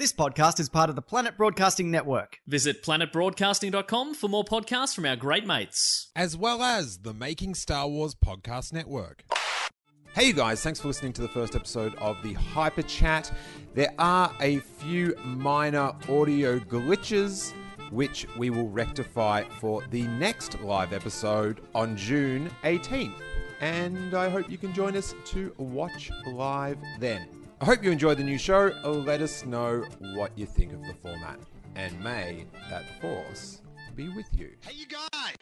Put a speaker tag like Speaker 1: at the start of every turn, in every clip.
Speaker 1: This podcast is part of the Planet Broadcasting Network.
Speaker 2: Visit planetbroadcasting.com for more podcasts from our great mates.
Speaker 3: as well as the Making Star Wars Podcast Network. Hey, you guys, thanks for listening to the first episode of the Hyper Chat. There are a few minor audio glitches which we will rectify for the next live episode on June 18th. And I hope you can join us to watch live then. I hope you enjoyed the new show. Let us know what you think of the format. And may that force be with you.
Speaker 4: Hey, you guys!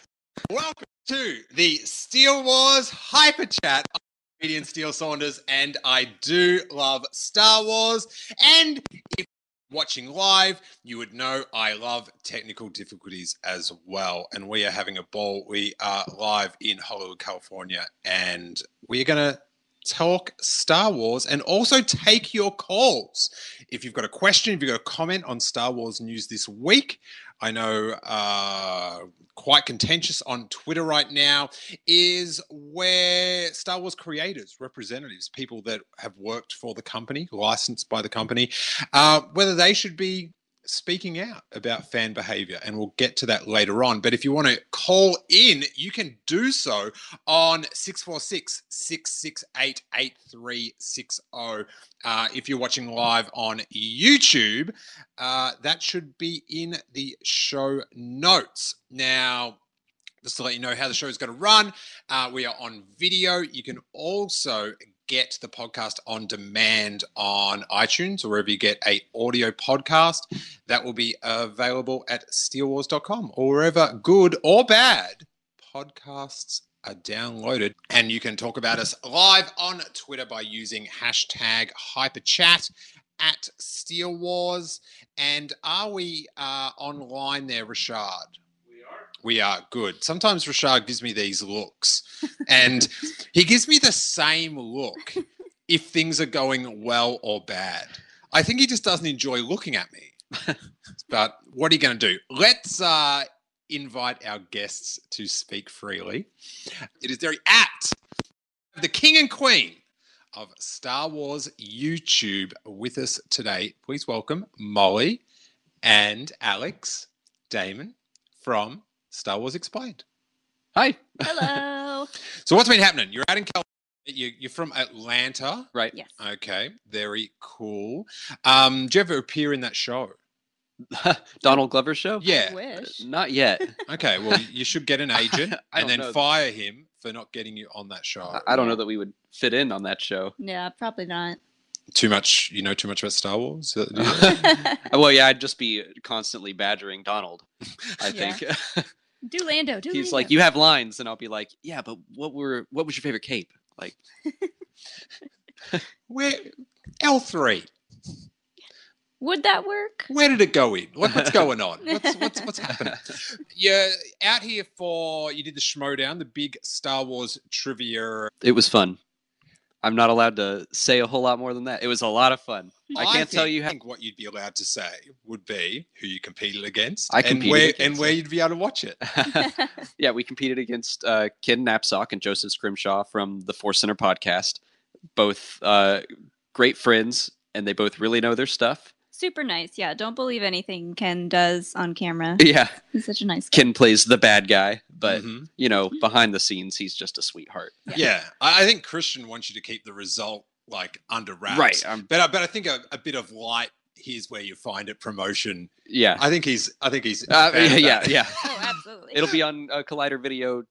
Speaker 4: Welcome to the Steele Wars Hyper Chat. I'm comedian Steele Saunders, and I do love Star Wars. And if watching live, you would know I love technical difficulties as well. And we are having a ball. We are live in Hollywood, California, and we're going to talk Star Wars and also take your calls. If you've got a question, if you've got a comment on Star Wars news this week, I know uh, quite contentious on Twitter right now is where Star Wars creators, representatives, people that have worked for the company, licensed by the company, uh, whether they should be speaking out about fan behavior and we'll get to that later on. But if you want to call in you can do so on 646 668 8360 uh, if you're watching live on youtube uh, that should be in the show notes. Now just to let you know how the show is going to run, uh, we are on video. You can also get the podcast on demand on iTunes or wherever you get a audio podcast. That will be available at steelewars.com or wherever good or bad podcasts are downloaded. And you can talk about us live on Twitter by using hashtag hyperchat at Steele Wars. And are we uh, online there, Rashad? We are good. Sometimes Rashad gives me these looks, and he gives me the same look if things are going well or bad. I think he just doesn't enjoy looking at me. but what are you going to do? Let's uh, invite our guests to speak freely. It is very apt. The king and queen of Star Wars YouTube with us today. Please welcome Molly and Alex Damon from Star Wars Explained.
Speaker 5: Hi.
Speaker 6: Hello.
Speaker 4: So what's been happening? You're out in California. You, you're from Atlanta.
Speaker 5: Right.
Speaker 6: yes.
Speaker 4: Okay, very cool. Um, do you ever appear in that show?
Speaker 5: Donald Glover show?
Speaker 4: Yeah.
Speaker 6: I wish.
Speaker 5: Not yet.
Speaker 4: Okay, well, you should get an agent and then
Speaker 5: know.
Speaker 4: fire him for not getting you on that show.
Speaker 5: I- I don't know that we would fit in on that show.
Speaker 6: Yeah, probably not.
Speaker 4: Too much, you know, too much about Star Wars. Is that the deal?
Speaker 5: well, yeah, I'd just be constantly badgering Donald. I think
Speaker 6: do Lando. Do
Speaker 5: he's
Speaker 6: Lando.
Speaker 5: like, "You have lines," and I'll be like, "Yeah, but what were what was your favorite cape?" Like,
Speaker 4: Where L three?
Speaker 6: Would that work?
Speaker 4: Where did it go in? What, what's going on? What's, what's what's happening? You're out here for you did the Schmoedown, the big Star Wars trivia.
Speaker 5: it was fun. I'm not allowed to say a whole lot more than that. It was a lot of fun. I can't tell
Speaker 4: think-
Speaker 5: you how.
Speaker 4: think what you'd be allowed to say would be who you competed against,
Speaker 5: I
Speaker 4: and
Speaker 5: competed
Speaker 4: where
Speaker 5: against
Speaker 4: and where you'd be able to watch it.
Speaker 5: yeah, we competed against uh, Ken Napzok and Joseph Scrimshaw from the Four Center podcast. Both uh, great friends, and they both really know their stuff.
Speaker 6: Super nice. Yeah, don't believe anything Ken does on camera.
Speaker 5: Yeah,
Speaker 6: He's such a nice guy.
Speaker 5: Ken plays the bad guy, but
Speaker 4: Mhm.
Speaker 5: you know, behind the scenes, he's just a sweetheart.
Speaker 4: Yeah, I, I think Kristian wants you to keep the result like under wraps.
Speaker 5: Right, um,
Speaker 4: but I, but I think a, a bit of light. Here's where you find it. Promotion.
Speaker 5: Yeah,
Speaker 4: I think he's. I think he's.
Speaker 5: uh, yeah, yeah, yeah.
Speaker 6: Oh, absolutely.
Speaker 5: It'll be on uh, Collider Video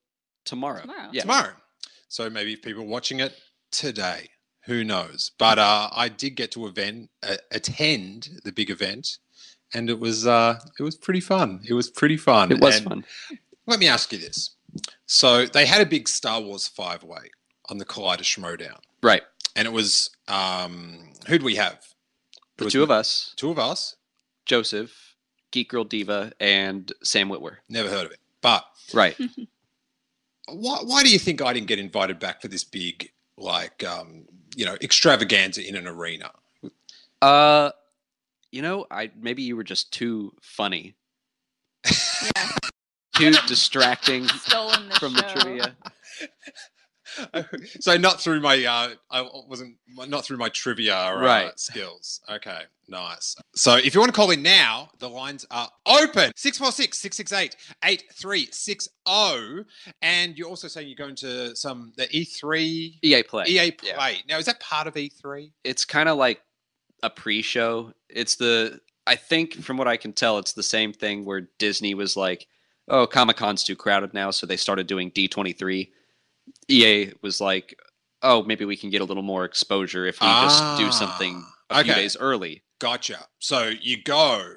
Speaker 5: tomorrow.
Speaker 6: Tomorrow.
Speaker 5: Yeah.
Speaker 4: tomorrow. So maybe people watching it today, who knows? But uh, I did get to event uh, attend the big event, and it was uh, it was pretty fun. It was pretty fun.
Speaker 5: It was
Speaker 4: And
Speaker 5: fun.
Speaker 4: Let me ask you this: so they had a big Star Wars five way on the Collider Schmoedown,
Speaker 5: Right.
Speaker 4: and it was um, who'd we have? It
Speaker 5: The two of us,
Speaker 4: Two of us.
Speaker 5: Joseph, Geek Girl Diva, and Sam Witwer.
Speaker 4: Never heard of it. But
Speaker 5: Right.
Speaker 4: why, why do you think I didn't get invited back for this big, like, um, you know, extravaganza in an arena?
Speaker 5: Uh, you know, I maybe you were just too funny,
Speaker 6: Yeah.
Speaker 5: too distracting
Speaker 6: Stolen the
Speaker 5: from the
Speaker 6: show.
Speaker 5: trivia.
Speaker 4: so not through my uh i wasn't not through my trivia uh,
Speaker 5: Right.
Speaker 4: skills okay nice so if you want to call in now the lines are open 646-668-8360 and you're also saying you're going to some the e3
Speaker 5: EA Play.
Speaker 4: ea play
Speaker 5: Yeah.
Speaker 4: now is that part of E e3
Speaker 5: It's kind of like a pre-show. It's the I think from what I can tell, it's the same thing where Disney was like, "Oh, Comic Con's too crowded now," so they started doing D23. EA was like, "Oh, maybe we can get a little more exposure if we just do something
Speaker 4: Ah,
Speaker 5: a few
Speaker 4: okay.
Speaker 5: days early."
Speaker 4: gotcha so you go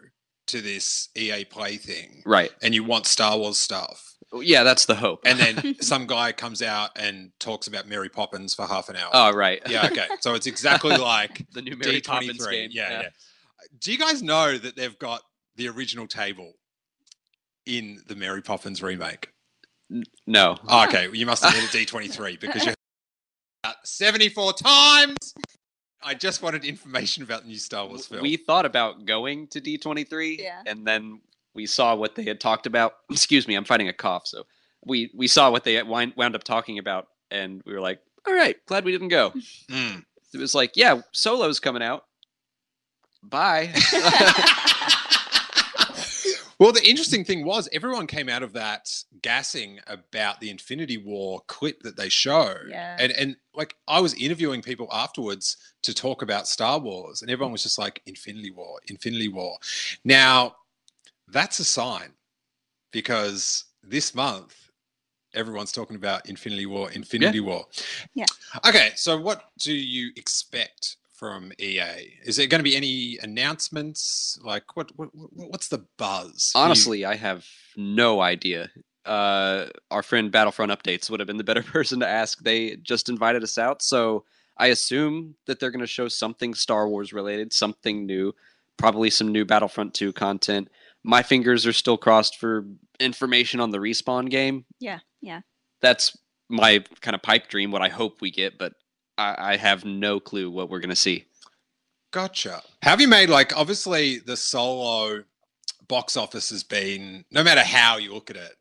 Speaker 4: to this ea play thing
Speaker 5: Right.
Speaker 4: and you want star wars stuff
Speaker 5: Yeah, that's the hope.
Speaker 4: and then some guy comes out and talks about mary poppins for half an hour
Speaker 5: oh, right.
Speaker 4: Yeah, okay. So it's exactly like
Speaker 5: the new Mary
Speaker 4: D23.
Speaker 5: Poppins game.
Speaker 4: Yeah, yeah, Do you guys know that they've got the original table in the Mary Poppins remake?
Speaker 5: No.
Speaker 4: Oh, okay, you must have been at D23 because you heard 74 times. I just wanted information about the new Star Wars film.
Speaker 5: We thought about going to D23
Speaker 6: Yeah.
Speaker 5: and then we saw what they had talked about. Excuse me, I'm fighting a cough, so we we saw what they wind, wound up talking about and we were like, "All right, glad we didn't go."
Speaker 4: Mm.
Speaker 5: It was like, "Yeah, Solo's coming out." Bye.
Speaker 4: Well, the interesting thing was everyone came out of that gassing about the Infinity War clip that they showed.
Speaker 6: Yeah.
Speaker 4: And and like I was interviewing people afterwards to talk about Star Wars, and everyone was just like Infinity War, Infinity War. Now, that's a sign because this month everyone's talking about Infinity War, Infinity War.
Speaker 6: Yeah.
Speaker 4: Okay, so what do you expect from EA? Is there going to be any announcements? Like, what, what what- what's the buzz? You-
Speaker 5: Honestly, I have no idea. Uh, our friend Battlefront Updates would have been the better person to ask. They just invited us out, so I assume that they're going to show something Star Wars related, something new, probably some new Battlefront 2 content. My fingers are still crossed for information on the respawn game.
Speaker 6: Yeah, yeah.
Speaker 5: That's my kind of pipe dream, what I hope we get, but I, I have no clue what we're going to see.
Speaker 4: Gotcha. Have you made like obviously the solo box office has been no matter how you look at it,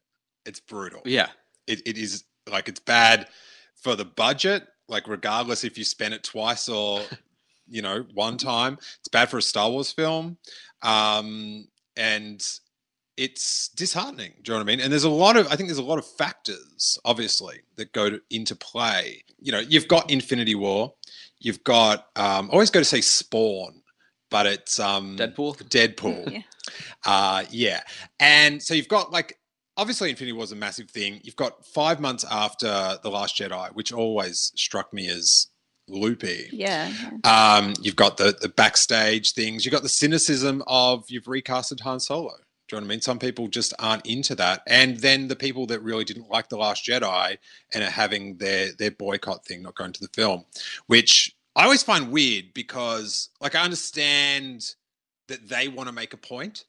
Speaker 4: it's brutal.
Speaker 5: Yeah.
Speaker 4: It, it is like it's bad for the budget, like regardless if you spend it twice or you know one time. It's bad for a Star Wars film, um, and it's disheartening. Do you know what I mean? And there's a lot of I think there's a lot of factors obviously that go to, into play. You know, you've got Infinity War, you've got um, I always go to say Spawn, but it's um,
Speaker 5: Deadpool?
Speaker 4: Deadpool.
Speaker 6: Yeah.
Speaker 4: Uh, yeah. And so you've got like obviously Infinity War is a massive thing. You've got five months after The Last Jedi, which always struck me as loopy.
Speaker 6: Yeah. yeah.
Speaker 4: Um, you've got the the backstage things. You've got the cynicism of you've recasted Han Solo. Do you know what I mean? Some people just aren't into that, and then the people that really didn't like the Last Jedi and are having their their boycott thing, not going to the film, which I always find weird because, like, I understand that they want to make a point,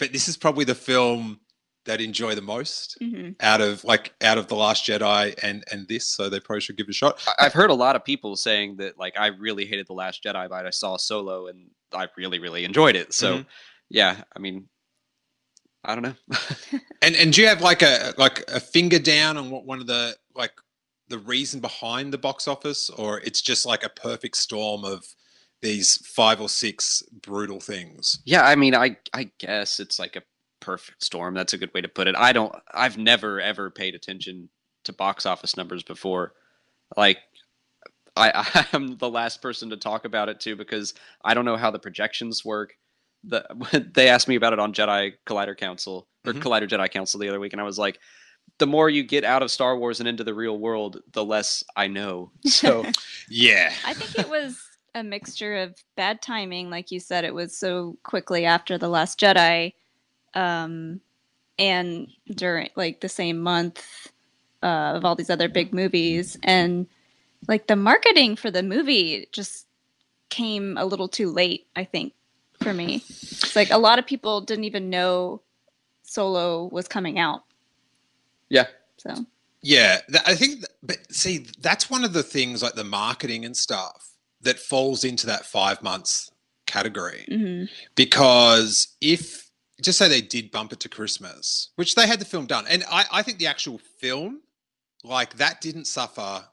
Speaker 4: but this is probably the film that enjoy the most
Speaker 6: hmm
Speaker 4: out of like out of the Last Jedi and and this, so they probably should give it a shot.
Speaker 5: I- I've heard a lot of people saying that like I really hated the Last Jedi, but I saw Solo and I really really enjoyed it. So
Speaker 4: Mhm.
Speaker 5: yeah, I mean, I don't know.
Speaker 4: And and do you have like a like a finger down on what one of the like the reason behind the box office, or it's just like a perfect storm of these five or six brutal things?
Speaker 5: yeah, I mean, I I guess it's like a perfect storm. That's a good way to put it. I don't. I've never ever paid attention to box office numbers before. Like. I, I am the last person to talk about it too because I don't know how the projections work. The, they asked me about it on Jedi Collider Council or
Speaker 4: Mhm.
Speaker 5: Collider Jedi Council the other week, and I was like, the more you get out of Star Wars and into the real world, the less I know. So
Speaker 4: Yeah,
Speaker 6: I think it was a mixture of bad timing, like you said, it was so quickly after The Last Jedi, um, and during like the same month uh, of all these other big movies. And like the marketing for the movie just came a little too late, I think, for me. It's like a lot of people didn't even know Solo was coming out.
Speaker 5: Yeah.
Speaker 6: So
Speaker 4: Yeah, th- I think. th- But see, that's one of the things like the marketing and stuff that falls into that five months category.
Speaker 6: mhm.
Speaker 4: Because if just say they did bump it to Christmas, which they had the film done, and I, I think the actual film, like that, didn't suffer.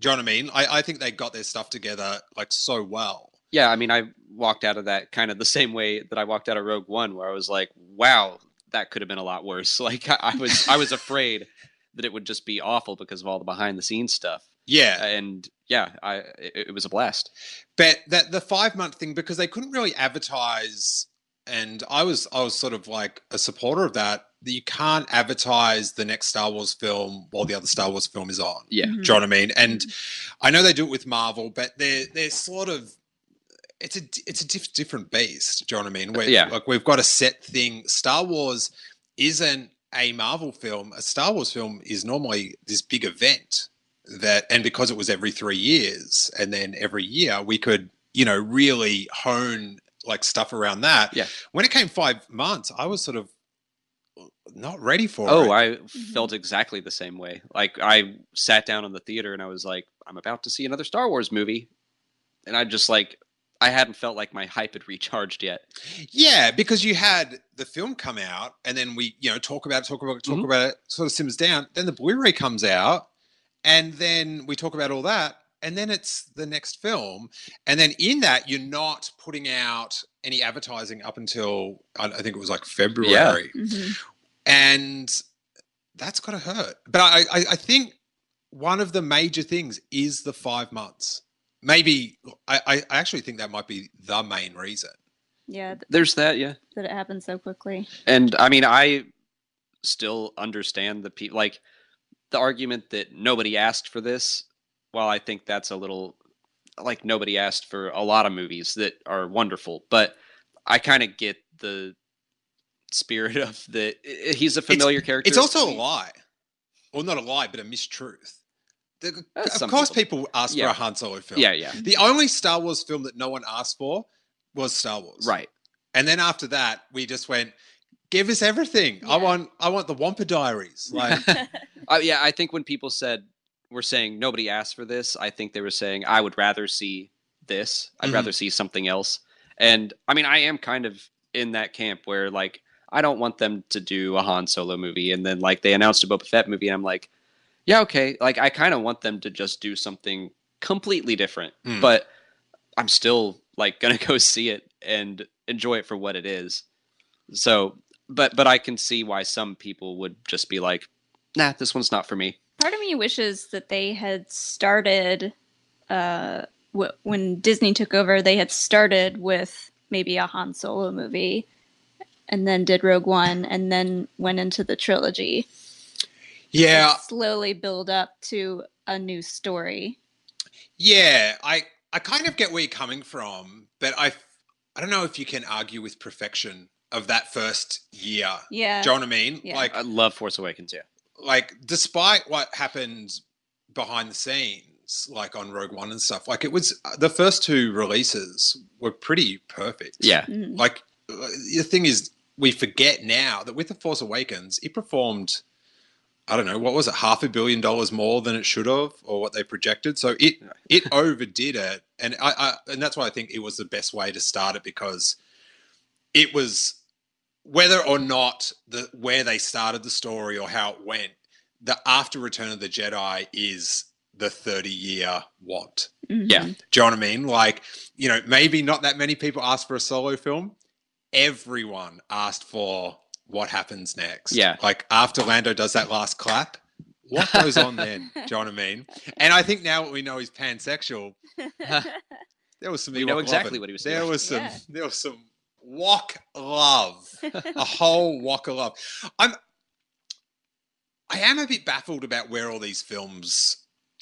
Speaker 4: Do you know what I mean? I, I think they got their stuff together like so well.
Speaker 5: Yeah, I mean, I walked out of that kind of the same way that I walked out of Rogue One, where I was like, "Wow, that could have been a lot worse." Like, I, I was, I was afraid that it would just be awful because of all the behind the scenes stuff.
Speaker 4: Yeah,
Speaker 5: And yeah, I, it, it was a blast.
Speaker 4: but that the five month thing because they couldn't really advertise and i was i was sort of like a supporter of that that you can't advertise the next star wars film while the other star wars film is on
Speaker 5: Yeah, mm-hmm.
Speaker 4: do you know what i mean and mm-hmm. i know they do it with marvel but they're they're sort of it's a it's a diff, different beast do you know what i mean Where,
Speaker 5: Yeah.
Speaker 4: like we've got a set thing star wars isn't a marvel film a star wars film is normally this big event that and because it was every three years and then every year we could you know really hone like stuff around that
Speaker 5: Yeah.
Speaker 4: when it came five months i was sort of uh, not ready for
Speaker 5: Oh,
Speaker 4: it Oh,
Speaker 5: I mm-hmm. felt exactly the same way. Like I sat down in the theater and I was like, I'm about to see another Star Wars movie. And I just like I hadn't felt like my hype had recharged yet.
Speaker 4: yeah because you had the film come out and then we you know talk about it talk about it talk
Speaker 5: Mhm.
Speaker 4: about it sort of simmers down then the blu-ray comes out and then we talk about all that and then it's the next film and then in that you're not putting out any advertising up until i I think it was like february
Speaker 6: Mhm.
Speaker 4: and that's got to hurt. But I, I, I think one of the major things is the five months. Maybe I, I I actually think that might be the main reason.
Speaker 6: yeah, th-
Speaker 5: There's that, yeah.
Speaker 6: that it happened so quickly.
Speaker 5: And I mean, I still understand the people like the argument that nobody asked for this. While I think that's a little like nobody asked for a lot of movies that are wonderful, but I kind of get the spirit of the i- he's a familiar character.
Speaker 4: It's also a lie, or not a lie, but a mistruth. The- of course, people, ask
Speaker 5: Yeah.
Speaker 4: for a Han Solo film.
Speaker 5: Yeah, yeah.
Speaker 4: The only Star Wars film that no one asked for was Star Wars.
Speaker 5: Right.
Speaker 4: And then after that, we just went, "Give us everything. I want, I want the Wampa Diaries." Like,
Speaker 5: Uh, yeah, I think when people said we're saying nobody asked for this, I think they were saying I would rather see this. I'd
Speaker 4: Mhm.
Speaker 5: rather see something else. And I mean, I am kind of in that camp where like I don't want them to do a Han Solo movie, and then like they announced a Boba Fett movie, and I'm like, yeah, okay. Like I kind of want them to just do something completely different,
Speaker 4: Mm.
Speaker 5: but I'm still like gonna go see it and enjoy it for what it is. So, but but I can see why some people would just be like, nah, this one's not for me.
Speaker 6: Part of me wishes that they had started uh, w- when Disney took over. They had started with maybe a Han Solo movie, and then did Rogue One, and then went into the trilogy.
Speaker 4: Yeah,
Speaker 6: slowly build up to a new story.
Speaker 4: Yeah, I I kind of get where you're coming from, but I I don't know if you can argue with perfection of that first year.
Speaker 6: Yeah.
Speaker 4: Do you know what I mean?
Speaker 6: Yeah.
Speaker 4: Like
Speaker 5: I love Force Awakens. Yeah,
Speaker 4: like despite what happened behind the scenes, like on Rogue One and stuff, like it was the first two releases were pretty perfect.
Speaker 5: yeah,
Speaker 6: Mhm.
Speaker 4: Like uh, the thing is, we forget now that with the Force Awakens, it performed. I don't know what was it, half a billion dollars more than it should have, or what they projected. So it it overdid it, and I, I and that's why I think it was the best way to start it because it was whether or not the where they started the story or how it went. The after Return of the Jedi is the thirty year want.
Speaker 6: Mhm.
Speaker 5: Yeah.
Speaker 4: Do you know what I mean? Like, you know, maybe not that many people asked for a solo film. Everyone asked for what happens next.
Speaker 5: Yeah.
Speaker 4: Like after Lando does that last clap, what goes on then? Do you know what I mean? And I think now what we know is pansexual. There was some
Speaker 5: We know exactly
Speaker 4: loving.
Speaker 5: what he was
Speaker 4: There was some
Speaker 6: Yeah.
Speaker 4: there was some walk love. a whole walk of love. I'm I am a bit baffled about where all these films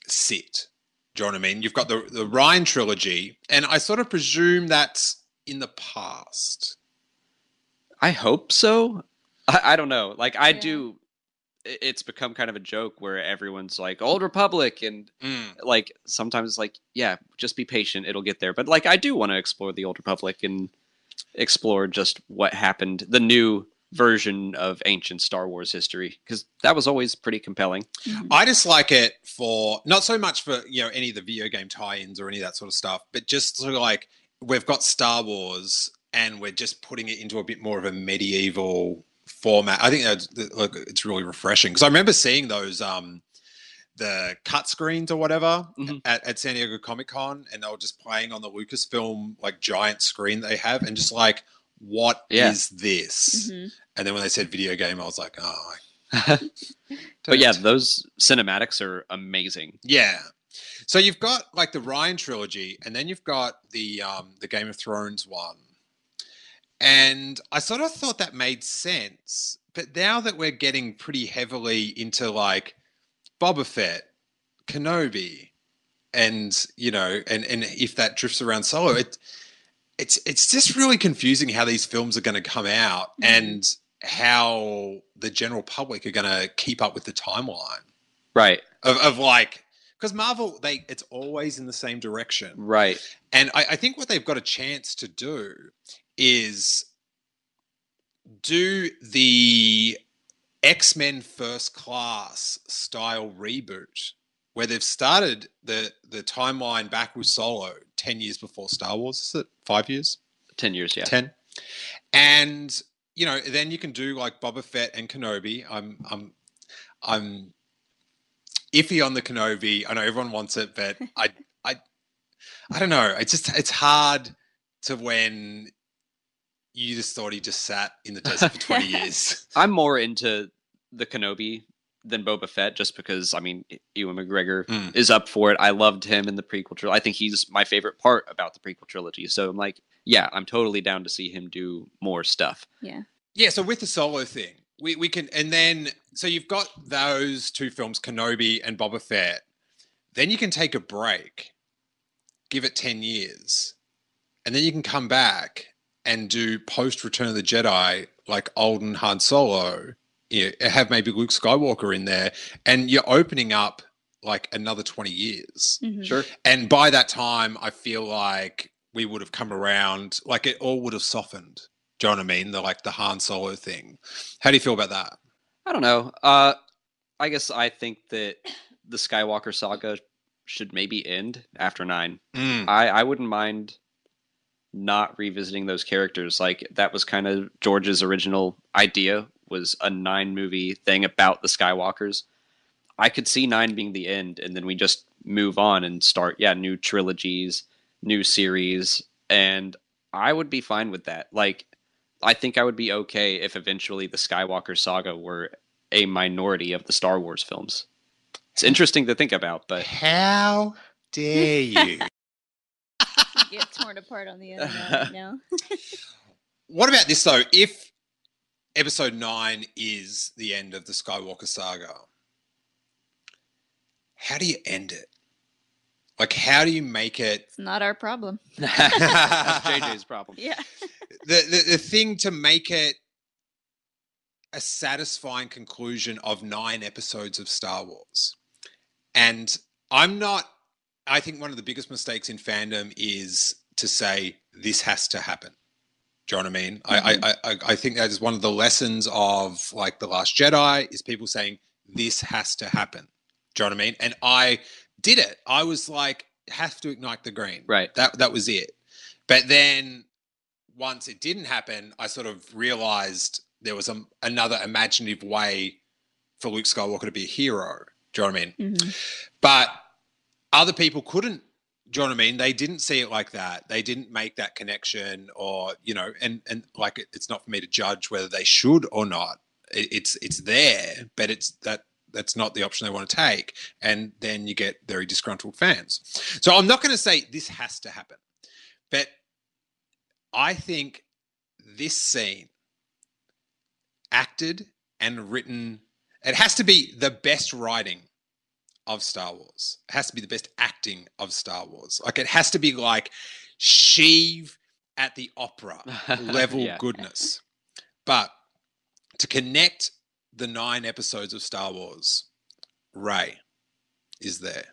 Speaker 4: sit. Do you know what I mean? You've got the the Rian trilogy, and I sort of presume that's in the past.
Speaker 5: I hope so. I, I don't know. Like I
Speaker 6: Yeah.
Speaker 5: do. it's become kind of a joke where everyone's like old republic and
Speaker 4: Mm.
Speaker 5: like sometimes it's like yeah just be patient it'll get there but like i do want to explore the old republic and explore just what happened the new version of ancient star wars history because that was always pretty compelling
Speaker 4: I just like it for not so much for you know any of the video game tie-ins or any of that sort of stuff, but just sort of like we've got Star Wars and we're just putting it into a bit more of a medieval format. I think that's look, it's really refreshing because I remember seeing those um the cut screens or whatever
Speaker 5: Mhm.
Speaker 4: at, at San Diego Comic Con, and they were just playing on the Lucasfilm like giant screen they have, and just like, what is
Speaker 5: Yeah.
Speaker 4: this?
Speaker 6: Mhm.
Speaker 4: And then when they said video game, I was like, oh.
Speaker 5: but yeah those cinematics are amazing
Speaker 4: yeah. So you've got like the Rian trilogy, and then you've got the um, the Game of Thrones one, and I sort of thought that made sense. But now that we're getting pretty heavily into like Boba Fett, Kenobi, and you know, and and if that drifts around Solo, it it's it's just really confusing how these films are going to come out
Speaker 6: Mhm.
Speaker 4: and how the general public are going to keep up with the timeline
Speaker 5: right
Speaker 4: of, of like because Marvel they it's always in the same direction,
Speaker 5: right
Speaker 4: and I, I think what they've got a chance to do is do the X Men First Class style reboot where they've started the the timeline back with Solo ten years before Star Wars. Is it five years?
Speaker 5: 10 years yeah
Speaker 4: 10 and you know then you can do like boba fett and kenobi i'm i'm i'm iffy on the kenobi i know everyone wants it but i i i don't know it's just it's hard to when you just thought he just sat in the desert for 20 years
Speaker 5: I'm more into the Kenobi than Boba Fett just because I mean Ewan McGregor
Speaker 4: Mm.
Speaker 5: is up for it. I loved him in the prequel trilogy. I think he's my favorite part about the prequel trilogy. So I'm like, yeah, I'm totally down to see him do more stuff.
Speaker 6: Yeah.
Speaker 4: Yeah, so with the solo thing, we, we can, and then, so you've got those two films, Kenobi and Boba Fett. Then you can take a break, give it 10 years, and then you can come back and do post Return of the Jedi, like Alden Han Solo, you know, have maybe Luke Skywalker in there, and you're opening up like another 20 years.
Speaker 6: Mhm.
Speaker 5: Sure.
Speaker 4: And by that time, I feel like we would have come around, like it all would have softened. Do you know what I mean? The like the Han Solo thing. How do you feel about that?
Speaker 5: I don't know. Uh, I guess I think that the Skywalker saga should maybe end after nine.
Speaker 4: Mm.
Speaker 5: I, I wouldn't mind not revisiting those characters. Like that was kind of George's original idea was a nine movie thing about the Skywalkers. I could see nine being the end, and then we just move on and start, yeah, new trilogies, new series, and I would be fine with that. Like, I think I would be okay if eventually the Skywalker saga were a minority of the Star Wars films. It's interesting to think about, but
Speaker 4: How dare you?
Speaker 6: Get torn apart on the internet right now.
Speaker 4: what about this though? If episode nine is the end of the Skywalker saga, how do you end it? Like, how do you make it
Speaker 6: It's not our problem.
Speaker 5: that's JJ's problem.
Speaker 6: Yeah.
Speaker 4: the, the the thing to make it a satisfying conclusion of nine episodes of Star Wars. And I'm not I think one of the biggest mistakes in fandom is to say this has to happen. Do you know what I mean? I, I, I I think that is one of the lessons of like the Last Jedi is people saying this has to happen. Do you know what I mean? And I did it. I was like, have to ignite the green.
Speaker 5: Right.
Speaker 4: That that was it. But then once it didn't happen, I sort of realized there was a, another imaginative way for Luke Skywalker to be a hero. Do you know what I mean?
Speaker 6: Mhm.
Speaker 4: But other people couldn't. Do you know what I mean? They didn't see it like that. They didn't make that connection, or you know, and and like it, it's not for me to judge whether they should or not. It, it's it's there, but it's that that's not the option they want to take, and then you get very disgruntled fans. So I'm not going to say this has to happen, but I think this scene acted and written it has to be the best writing of Star Wars. It has to be the best acting of Star Wars. Like it has to be like Sheev at the opera level
Speaker 5: Yeah.
Speaker 4: goodness. But to connect the nine episodes of Star Wars, Rey is there.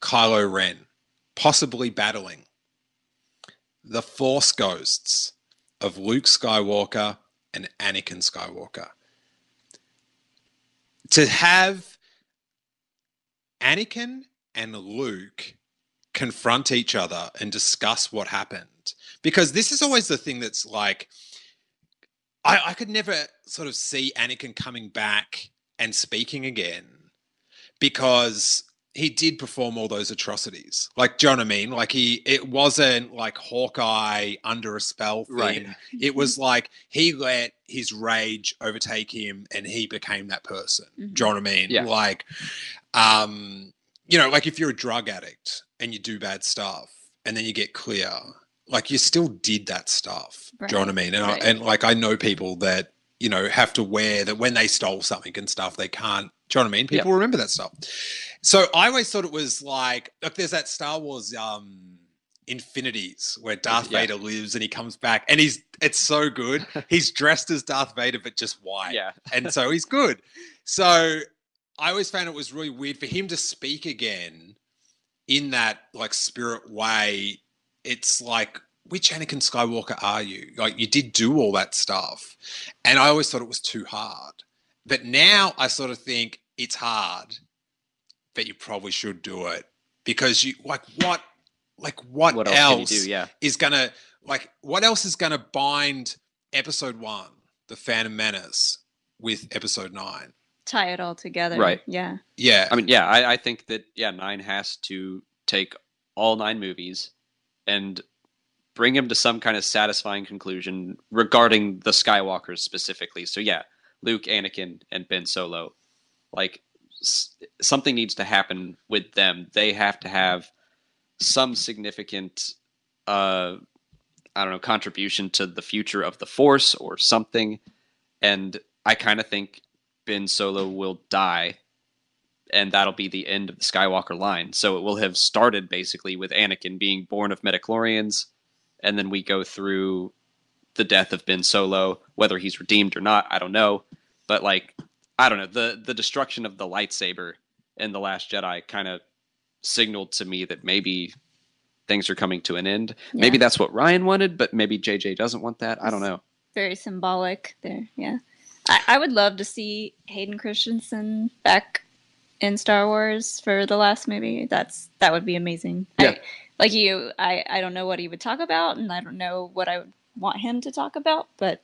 Speaker 4: Kylo Ren, possibly battling the Force ghosts of Luke Skywalker and Anakin Skywalker. To have Anakin and Luke confront each other and discuss what happened. Because this is always the thing that's like, I, I could never sort of see Anakin coming back and speaking again because he did perform all those atrocities. Like, do you know what I mean? Like he, it wasn't like Hawkeye under a spell thing.
Speaker 5: Right.
Speaker 4: It was like he let his rage overtake him, and he became that person. Do you know what I mean?
Speaker 5: Yeah.
Speaker 4: Like, um, you know, like if you're a drug addict and you do bad stuff, and then you get clear, like you still did that stuff. Do you know what I mean? And
Speaker 6: right.
Speaker 4: I, and like I know people that you know have to wear that when they stole something and stuff, they can't. Do you know what I mean?
Speaker 5: Yeah.
Speaker 4: People remember that stuff. So I always thought it was like, look, there's that Star Wars um Infinities where Darth
Speaker 5: Yeah.
Speaker 4: Vader lives and he comes back and he's it's so good. He's dressed as Darth Vader but just white.
Speaker 5: Yeah.
Speaker 4: And so he's good. So I always found it was really weird for him to speak again in that like spirit way. It's like which Anakin Skywalker are you? Like you did do all that stuff. And I always thought it was too hard. But now I sort of think it's hard, but you probably should do it because you like what like what,
Speaker 5: What
Speaker 4: else,
Speaker 5: else, can you do? Yeah.
Speaker 4: is gonna like what else is gonna bind episode one, the Phantom Menace, with episode nine?
Speaker 6: Tie it all together.
Speaker 5: Right.
Speaker 6: Yeah.
Speaker 4: Yeah.
Speaker 5: I mean, yeah, I, I think that yeah, nine has to take all nine movies and bring him to some kind of satisfying conclusion regarding the Skywalkers specifically. So yeah, Luke, Anakin, and Ben Solo, like s- something needs to happen with them. They have to have some significant, uh, I don't know, contribution to the future of the Force or something. And I kind of think Ben Solo will die and that'll be the end of the Skywalker line. So it will have started basically with Anakin being born of midi-chlorians, and then we go through the death of Ben Solo, whether he's redeemed or not, I don't know. But like, I don't know the the destruction of the lightsaber in the Last Jedi kind of signaled to me that maybe things are coming to an end. Maybe that's what Rian wanted, but maybe JJ doesn't want that. I don't know.
Speaker 6: Very symbolic there. Yeah. I, I would love to see Hayden Christensen back in Star Wars for the last movie. That's that would be amazing.
Speaker 5: Yeah.
Speaker 6: I, like you, I, I don't know what he would talk about and I don't know what I would want him to talk about, but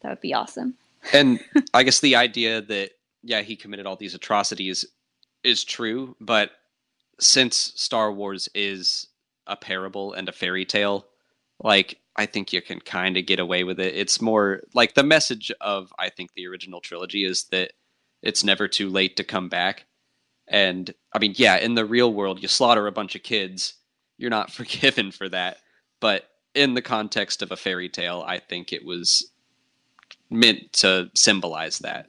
Speaker 6: that would be awesome.
Speaker 5: and I guess the idea that yeah he committed all these atrocities is true, but since Star Wars is a parable and a fairy tale, like I think you can kind of get away with it. It's more like the message of I think the original trilogy is that it's never too late to come back. And I mean, yeah, in the real world, you slaughter a bunch of kids, you're not forgiven for that. But in the context of a fairy tale, I think it was meant to symbolize that.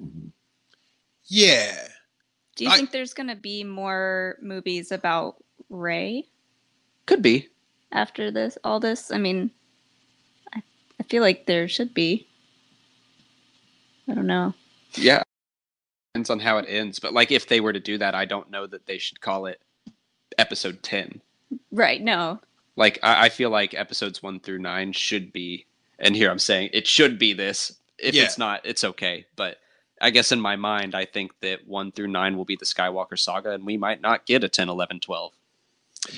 Speaker 4: Yeah.
Speaker 6: Do you
Speaker 4: I-
Speaker 6: think there's going to be more movies about Rey
Speaker 5: Could be.
Speaker 6: after this? All this? I mean, I, I feel like there should be. I don't know.
Speaker 5: Yeah. Depends on how it ends. But like if they were to do that, I don't know that they should call it episode 10.
Speaker 6: Right? No.
Speaker 5: Like I, I feel like episodes one through nine should be, and here I'm saying it should be this. If
Speaker 4: Yeah.
Speaker 5: it's not, it's okay. But I guess in my mind, I think that one through nine will be the Skywalker saga, and we might not get a 10, 11, 12.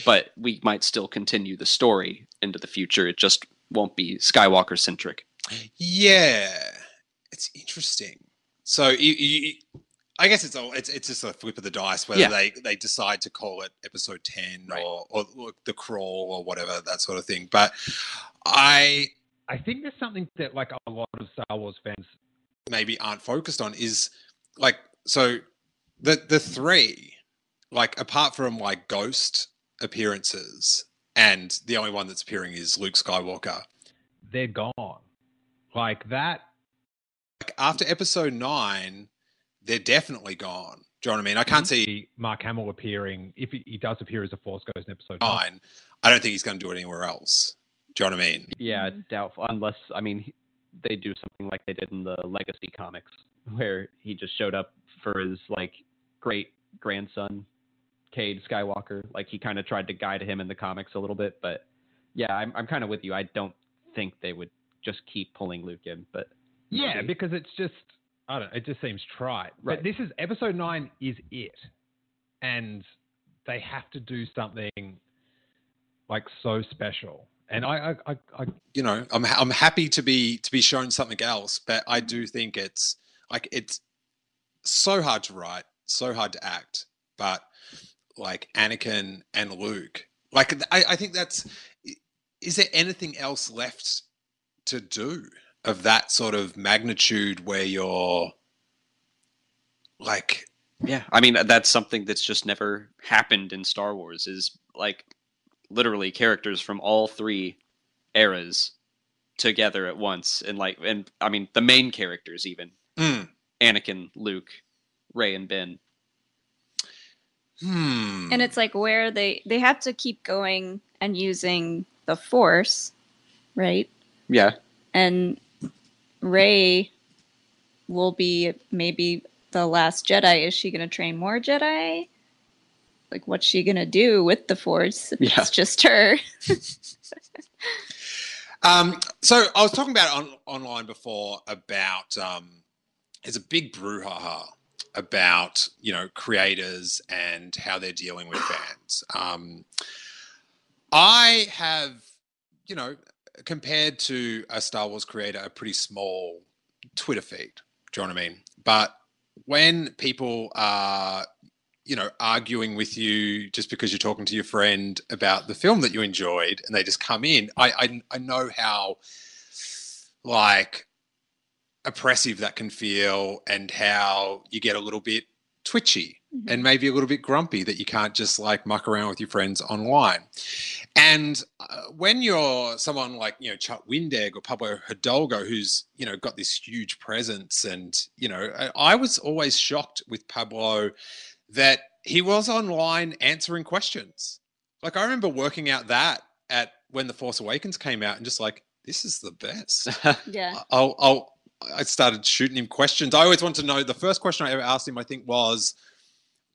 Speaker 5: But we might still continue the story into the future. It just won't be Skywalker centric.
Speaker 4: Yeah. It's interesting. So you, you, I guess it's all it's it's just a flip of the dice whether
Speaker 5: Yeah.
Speaker 4: they they decide to call it episode ten
Speaker 5: Right.
Speaker 4: or, or the crawl or whatever that sort of thing. But I
Speaker 7: I think there's something that like a lot of Star Wars fans
Speaker 4: maybe aren't focused on is like so the the three like apart from like ghost appearances and the only one that's appearing is Luke Skywalker.
Speaker 7: they're gone. Like that
Speaker 4: Like after episode nine, they're definitely gone. Do you know what I mean? I can't mhm. see
Speaker 7: see Mark Hamill appearing if he, he does appear as a Force Ghost in episode nine.
Speaker 4: nine. I don't think he's going to do it anywhere else. Do you know what I mean?
Speaker 8: Yeah, mm-hmm. doubtful. Unless I mean,
Speaker 7: they do something like they did in the Legacy comics, where he just showed up for his like great grandson, Cade Skywalker. Like he kind of tried to guide him in the comics a little bit, but yeah, I'm I'm kind of with you. I don't think they would just keep pulling Luke in, but
Speaker 9: Yeah,
Speaker 7: maybe.
Speaker 9: because it's just I don't know, it just seems trite.
Speaker 7: Right.
Speaker 9: But this is episode nine is it. And they have to do something like so special. And I I, I, I
Speaker 4: you know, I'm I'm happy to be to be shown something else, but I do think it's like it's so hard to write, so hard to act, but like Anakin and Luke, like I, I think that's is there anything else left to do of that sort of magnitude where you're like
Speaker 5: Yeah, I mean that's something that's just never happened in Star Wars. Is like literally characters from all three eras together at once, and like, and I mean the main characters even
Speaker 4: mm,
Speaker 5: Anakin, Luke, Rey, and Ben.
Speaker 4: hmm
Speaker 6: and it's like where they they have to keep going and using the force right
Speaker 5: Yeah,
Speaker 6: and rey will be maybe the last jedi is she going to train more jedi like what's she going to do with the force if
Speaker 5: Yeah.
Speaker 6: it's just her
Speaker 4: Um, so I was talking about on, online before about um, there's a big brouhaha about you know creators and how they're dealing with fans. Um, I have you know compared to a Star Wars creator a pretty small Twitter feed. Do you know what I mean? But when people are you know arguing with you just because you're talking to your friend about the film that you enjoyed and they just come in i i, I know how like oppressive that can feel and how you get a little bit twitchy mm-hmm. and maybe a little bit grumpy that you can't just like muck around with your friends online and uh, when you're someone like you know Chuck Wendig or Pablo Hidalgo, who's you know got this huge presence, and you know I, I was always shocked with Pablo that he was online answering questions. Like I remember working out that at when the Force Awakens came out, and just like this is the best.
Speaker 6: yeah
Speaker 4: I'll, I'll I started shooting him questions. I always want to know. The first question I ever asked him, I think, was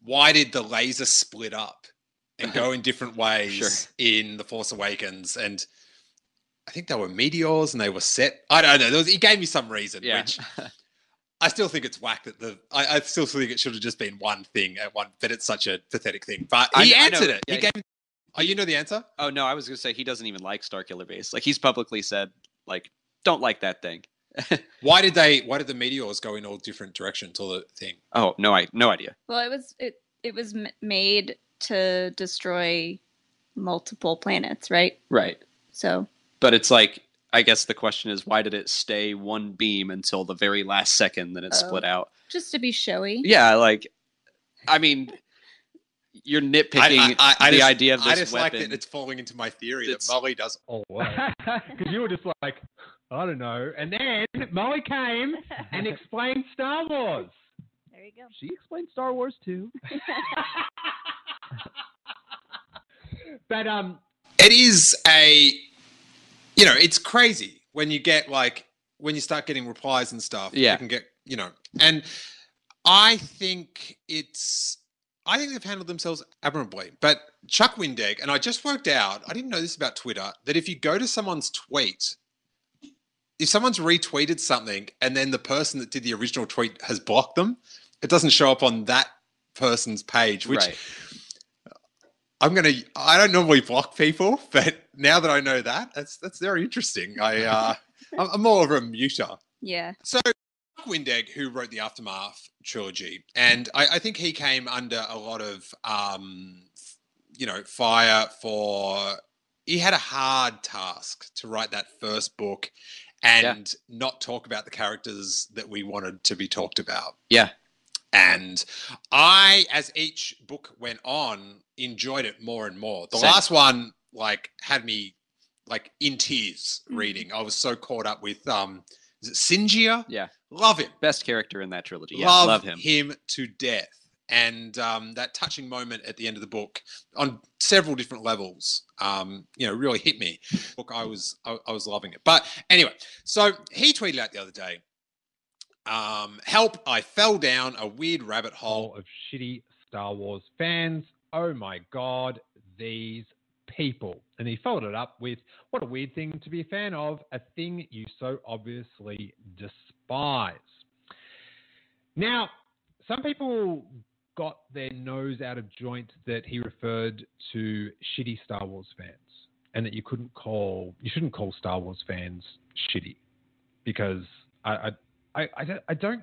Speaker 4: why did the laser split up and go in different ways
Speaker 5: Sure.
Speaker 4: in the Force Awakens? And I think they were meteors and they were set. I don't know. There was, he gave me some reason,
Speaker 5: yeah.
Speaker 4: which I still think it's whack that the. I, I still think it should have just been one thing at one, but it's such a pathetic thing. But he
Speaker 5: I know,
Speaker 4: answered it.
Speaker 5: yeah,
Speaker 4: he gave. me- Oh, you know the answer?
Speaker 5: oh no, I was gonna say he doesn't even like Starkiller Base. Like he's publicly said, like don't like that thing.
Speaker 4: Why did they? Why did the meteors go in all different directions? All the thing.
Speaker 5: Oh no, I no idea.
Speaker 6: well it was it it was made to destroy multiple planets right
Speaker 5: Right.
Speaker 6: so
Speaker 5: But it's like I guess the question is why did it stay one beam until the very last second, then it split
Speaker 6: Oh.
Speaker 5: out?
Speaker 6: just to be showy
Speaker 5: Yeah, like I mean, you're nitpicking the
Speaker 4: just-
Speaker 5: idea of this
Speaker 4: I just
Speaker 5: weapon.
Speaker 4: like that it's falling into my theory
Speaker 5: It's-
Speaker 4: that Molly does.
Speaker 9: oh because you were just like I don't know. And then Molly came and explained Star Wars.
Speaker 6: there you go
Speaker 7: She explained Star Wars too.
Speaker 9: But um
Speaker 4: It is a, you know, it's crazy when you get like when you start getting replies and stuff.
Speaker 5: Yeah.
Speaker 4: you can get you know, and I think it's. I think they've handled themselves admirably. But Chuck Wendig, and I just worked out, I didn't know this about Twitter, that if you go to someone's tweet, if someone's retweeted something and then the person that did the original tweet has blocked them, it doesn't show up on that person's page, which
Speaker 5: right.
Speaker 4: I'm gonna. I don't normally block people, but now that I know that, that's that's very interesting. I uh, I'm more of a muter.
Speaker 6: yeah
Speaker 4: So Mark Wendig, who wrote the Aftermath trilogy, and I, I think he came under a lot of um, you know fire for. He had a hard task to write that first book, and not talk about the characters that we wanted to be talked about.
Speaker 5: Yeah.
Speaker 4: And I, as each book went on, enjoyed it more and more. The
Speaker 5: Same.
Speaker 4: last one, like, had me like in tears
Speaker 6: Mhm.
Speaker 4: reading. I was so caught up with um, is it Sinjir?
Speaker 5: Yeah.
Speaker 4: Love him.
Speaker 5: Best character in that trilogy. Yeah,
Speaker 4: love,
Speaker 5: love him.
Speaker 4: him to death. and um, that touching moment at the end of the book on several different levels, um, you know, really hit me. Look, I was I, I was loving it. But anyway, so he tweeted out the other day. Um, help! I fell down a weird rabbit hole
Speaker 9: of shitty Star Wars fans. Oh my god, these people. And he followed it up with, What a weird thing to be a fan of, a thing you so obviously despise. Now, some people got their nose out of joint that he referred to shitty Star Wars fans and that you couldn't call, you shouldn't call Star Wars fans shitty because I, I, I, I don't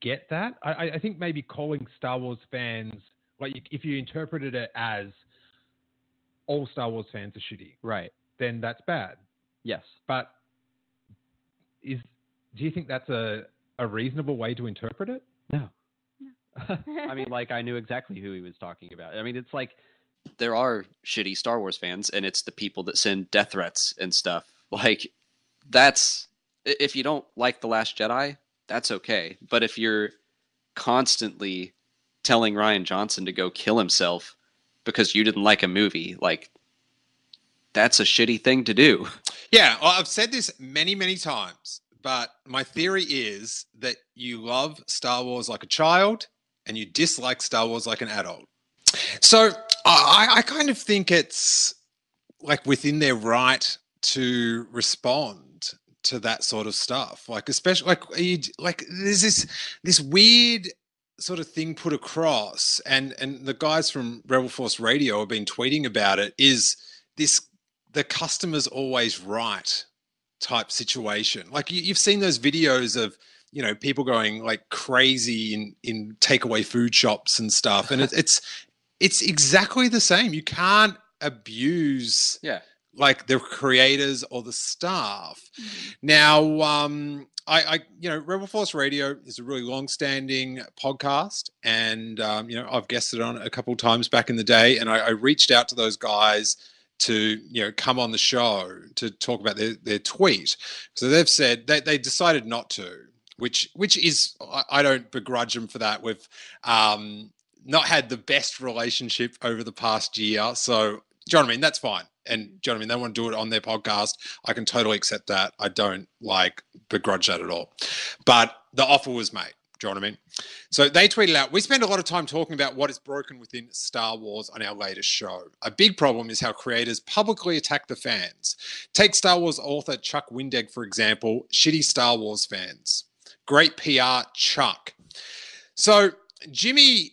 Speaker 9: get that. I, I think maybe calling Star Wars fans, like if you interpreted it as all Star Wars fans are shitty,
Speaker 7: right?
Speaker 9: Then that's bad.
Speaker 7: Yes,
Speaker 9: but is do you think that's a a reasonable way to interpret it?
Speaker 7: No. I mean, like I knew exactly who he was talking about. I mean, it's like
Speaker 5: there are shitty Star Wars fans, and it's the people that send death threats and stuff. Like that's if you don't like the Last Jedi, that's okay. But if you're constantly telling Rian Johnson to go kill himself because you didn't like a movie, like that's a shitty thing to do.
Speaker 4: Yeah, I've said this many, many times, but my theory is that you love Star Wars like a child and you dislike Star Wars like an adult. So I, I kind of think it's like within their right to respond to that sort of stuff. Like especially like you, like there's this this weird sort of thing put across, and and the guys from Rebel Force Radio have been tweeting about it. Is this the customer's always right type situation? Like you, you've seen those videos of you know people going like crazy in in takeaway food shops and stuff, and it, it's it's exactly the same. You can't abuse
Speaker 5: yeah
Speaker 4: like the creators or the staff. Mm-hmm. Now, um, I, I, you know, Rebel Force Radio is a really long-standing podcast, and um, you know, I've guested on it a couple of times back in the day, and I, I, reached out to those guys to you know come on the show to talk about their, their tweet. So they've said they, they decided not to, which which is I, I don't begrudge them for that. We've um, not had the best relationship over the past year, so do you know what I mean? That's fine. And do you know what I mean? They want to do it on their podcast. I can totally accept that. I don't like begrudge that at all. But the offer was made. Do you know what I mean? So they tweeted out, we spend a lot of time talking about what is broken within Star Wars on our latest show. A big problem is how creators publicly attack the fans. Take Star Wars author Chuck Wendig, for example, shitty Star Wars fans. Great PR, Chuck. So Jimmy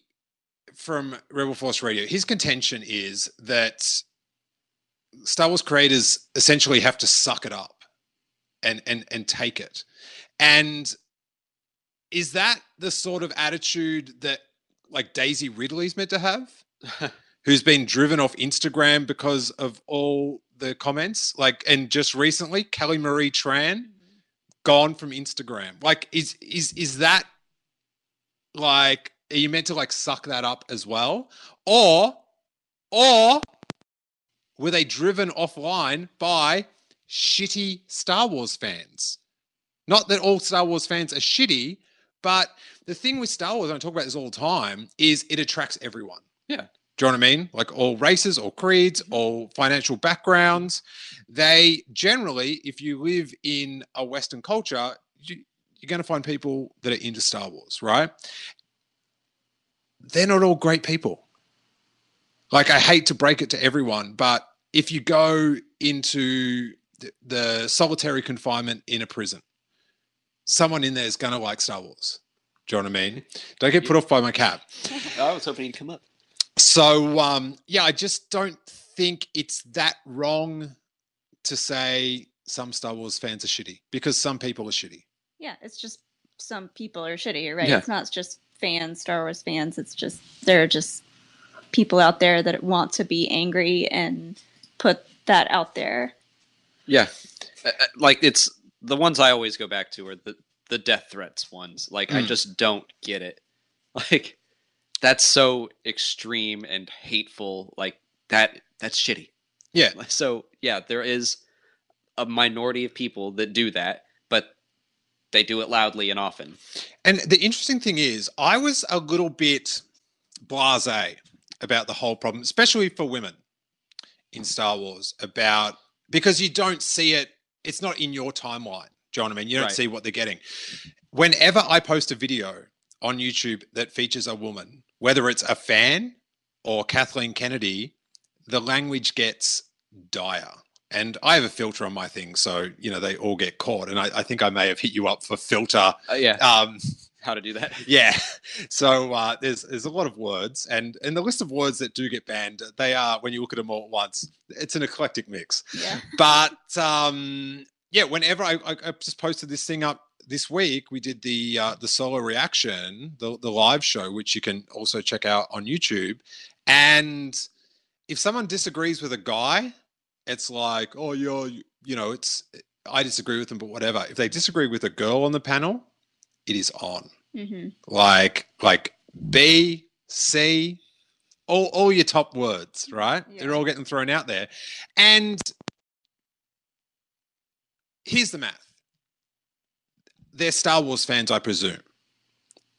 Speaker 4: from Rebel Force Radio, his contention is that Star Wars creators essentially have to suck it up and and and take it. And is that the sort of attitude that like Daisy Ridley's meant to have? Who's been driven off Instagram because of all the comments? Like and just recently, Kelly Marie Tran mm-hmm. gone from Instagram. Like is is is that like are you meant to like suck that up as well? Or or were they driven offline by shitty Star Wars fans? Not that all Star Wars fans are shitty, but the thing with Star Wars, I talk about this all the time, is it attracts everyone.
Speaker 5: Yeah.
Speaker 4: Do you know what I mean? Like all races, all creeds, all financial backgrounds. They generally, if you live in a Western culture, you, you're going to find people that are into Star Wars, right? They're not all great people. Like I hate to break it to everyone, but if you go into the, the solitary confinement in a prison, someone in there is going to like Star Wars. Do you know what I mean? Don't get put off by my cap.
Speaker 5: I was hoping you'd come up.
Speaker 4: So, um, yeah, I just don't think it's that wrong to say some Star Wars fans are shitty because some people are shitty.
Speaker 6: Yeah, it's just some people are shitty, right?
Speaker 5: Yeah.
Speaker 6: It's not just fans, Star Wars fans. It's just they're just people out there that want to be angry and put that out there.
Speaker 5: Yeah, uh, uh, like it's the ones I always go back to are the the death threats ones. Like mm. I just don't get it. Like that's so extreme and hateful. Like that that's shitty.
Speaker 4: Yeah.
Speaker 5: So yeah, there is a minority of people that do that, but they do it loudly and often.
Speaker 4: And the interesting thing is, I was a little bit blasé about the whole problem, especially for women in Star Wars, about because you don't see it, it's not in your timeline. Do you know what I mean? You don't
Speaker 5: Right.
Speaker 4: see what they're getting. Whenever I post a video on YouTube that features a woman, whether it's a fan or Kathleen Kennedy, the language gets dire. And I have a filter on my thing, so you know they all get caught. And I, I think I may have hit you up for filter.
Speaker 5: Uh, yeah.
Speaker 4: Um,
Speaker 5: How to do that?
Speaker 4: yeah. So uh, there's there's a lot of words, and in the list of words that do get banned, they are when you look at them all at once, it's an eclectic mix.
Speaker 6: Yeah.
Speaker 4: But um, yeah, whenever I, I, I just posted this thing up this week, we did the uh, the solo reaction, the the live show, which you can also check out on YouTube. And if someone disagrees with a guy, it's like, oh, you're you know, it's I disagree with them, but whatever. If they disagree with a girl on the panel, it is on
Speaker 6: hmm
Speaker 4: like like B, C, all all your top words, right? They're all getting thrown out there. And here's the math. They're Star Wars fans, I presume,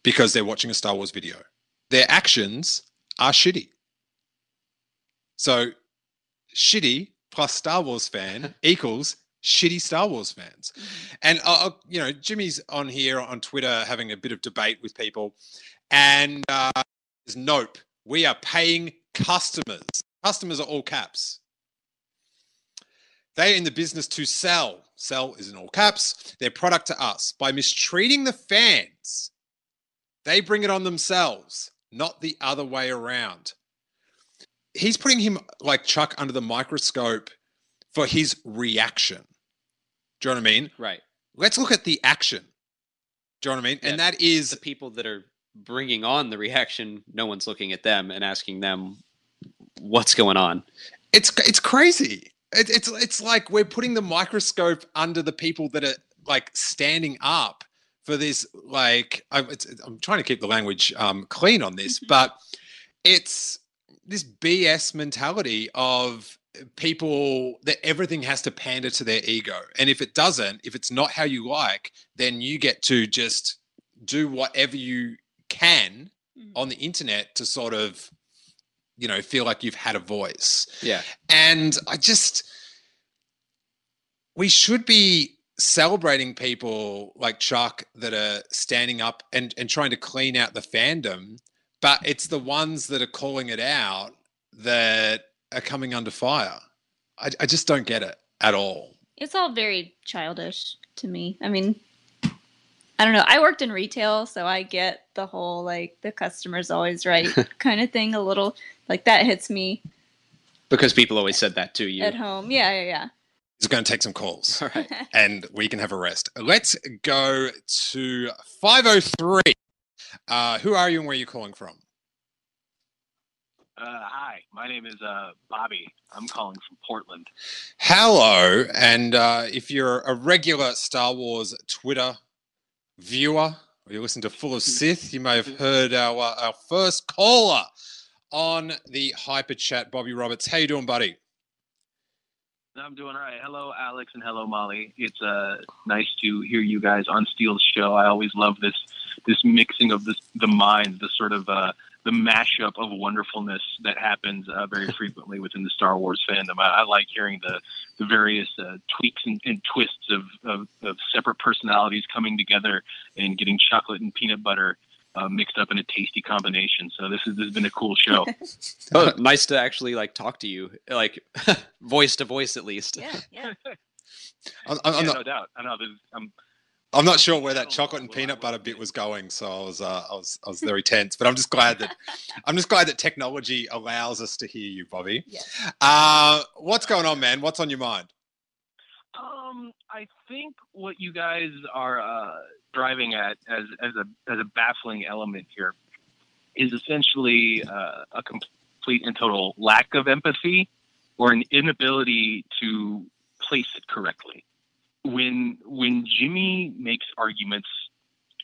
Speaker 4: because they're watching a Star Wars video. Their actions are shitty. So shitty plus Star Wars fan equals shitty Star Wars fans. And uh, uh, you know, Jimmy's on here on Twitter having a bit of debate with people, and uh, nope, we are paying customers. Customers are all caps. They are in the business to sell. Sell is in all caps. Their product to us by mistreating the fans. They bring it on themselves, not the other way around. He's putting him like Chuck under the microscope for his reaction. Do you know what I mean?
Speaker 5: Right.
Speaker 4: Let's look at the action. Do you know what I mean? And that is
Speaker 5: The people that are bringing on the reaction, no one's looking at them and asking them what's going on.
Speaker 4: it's it's crazy. It, it's it's like we're putting the microscope under the people that are like standing up for this. Like I, it's, I'm trying to keep the language um, clean on this, but it's this BS mentality of people that everything has to pander to their ego, and if it doesn't, if it's not how you like, then you get to just do whatever you can mm-hmm. on the internet to sort of you know feel like you've had a voice.
Speaker 5: Yeah.
Speaker 4: and I just, we should be celebrating people like Chuck that are standing up and, and trying to clean out the fandom, but it's the ones that are calling it out that are coming under fire. I, I just don't get it at all.
Speaker 6: It's all very childish to me. I mean, I don't know. I worked in retail, so I get the whole like the customer's always right kind of thing. A little like that hits me
Speaker 5: Because people always said that to you.
Speaker 6: at home. Yeah, yeah, yeah.
Speaker 4: He's going to take some calls
Speaker 5: All right.
Speaker 4: and we can have a rest. Let's go to 503. Uh, who are you and where are you calling from?
Speaker 10: Uh, hi, my name is uh, Bobby. I'm calling from Portland.
Speaker 4: Hello, and uh, if you're a regular Star Wars Twitter viewer, or you listen to Full of Sith, you may have heard our uh, our first caller on the Hyper Chat, Bobby Roberts. How you doing, buddy?
Speaker 10: I'm doing all right. Hello, Alex, and hello, Molly. It's uh, nice to hear you guys on Steele's show. I always love this this mixing of this, the minds, the sort of uh, the mashup of wonderfulness that happens uh, very frequently within the Star Wars fandom. I, I like hearing the the various uh, tweaks and, and twists of, of, of separate personalities coming together and getting chocolate and peanut butter. Uh, mixed up in a tasty combination. So this, is, this has been a cool show.
Speaker 5: Oh, nice to actually like talk to you, like voice to voice at least.
Speaker 6: Yeah, yeah.
Speaker 4: I'm, I'm,
Speaker 10: yeah,
Speaker 4: not,
Speaker 10: no doubt. I know. I'm,
Speaker 4: I'm not sure where that chocolate and peanut butter bit was going, so I was uh, I was I was very tense. But I'm just glad that I'm just glad that technology allows us to hear you, Bobby.
Speaker 6: Yes.
Speaker 4: Uh, what's going on, man? What's on your mind?
Speaker 10: Um, I think what you guys are uh, driving at as as a as a baffling element here is essentially uh, a complete and total lack of empathy or an inability to place it correctly. When when Jimmy makes arguments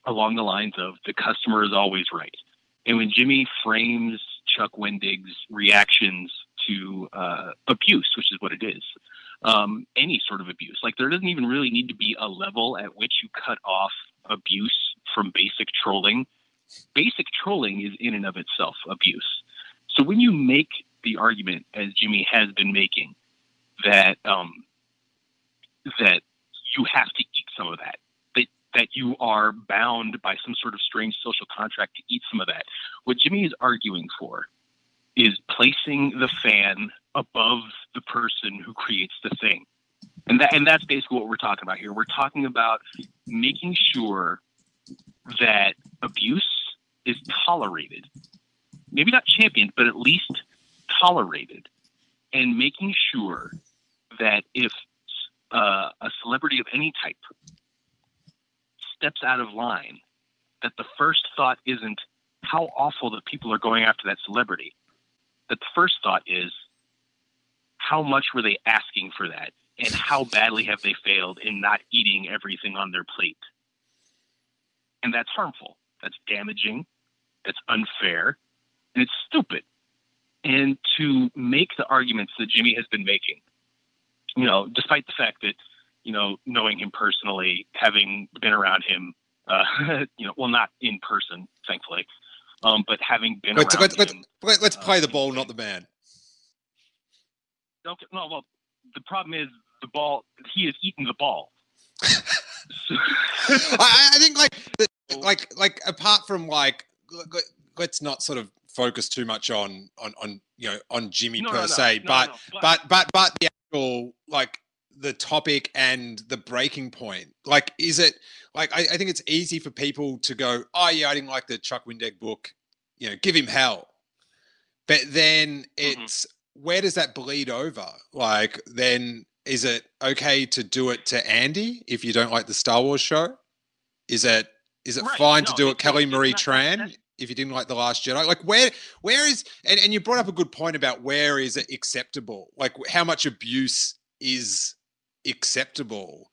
Speaker 10: along the lines of the customer is always right, and when Jimmy frames Chuck Wendig's reactions to uh, abuse, which is what it is, um, any sort of abuse. Like there doesn't even really need to be a level at which you cut off abuse from basic trolling basic trolling is in and of itself abuse. So when you make the argument, as Jimmy has been making, that um, that you have to eat some of that, that that you are bound by some sort of strange social contract to eat some of that. What Jimmy is arguing for is placing the fan above the person who creates the thing. And that and that's basically what we're talking about here. We're talking about making sure that abuse is tolerated. Maybe not championed, but at least tolerated. And making sure that if uh, a celebrity of any type steps out of line, that the first thought isn't how awful that people are going after that celebrity. That the first thought is how much were they asking for that and how badly have they failed in not eating everything on their plate. And that's harmful. That's damaging. That's unfair. And it's stupid. And to make the arguments that Jimmy has been making, you know, despite the fact that, you know, knowing him personally, having been around him, uh, you know, well, not in person, thankfully, um, but having been
Speaker 4: Let's,
Speaker 10: around
Speaker 4: let's,
Speaker 10: him.
Speaker 4: let's, let's play the ball, not the man.
Speaker 10: Don't no, well, the problem is the ball. He has eaten the ball.
Speaker 4: I, I think like like like apart from like let's not sort of focus too much on on on you know on Jimmy
Speaker 10: No,
Speaker 4: per
Speaker 10: no, no,
Speaker 4: se, but,
Speaker 10: no,
Speaker 4: but but but the actual like the topic and the breaking point. Like, is it like I, I think it's easy for people to go, oh yeah, I didn't like the Chuck Wendig book, you know, give him hell. But then
Speaker 10: Mm-hmm.
Speaker 4: it's where does that bleed over? Like, then is it okay to do it to Andy if you don't like the Star Wars show? Is it is it
Speaker 10: Right,
Speaker 4: fine to do it Kelly Marie Tran if you didn't like the Last Jedi? Like where where is and, and you brought up a good point about where is it acceptable? Like how much abuse is acceptable?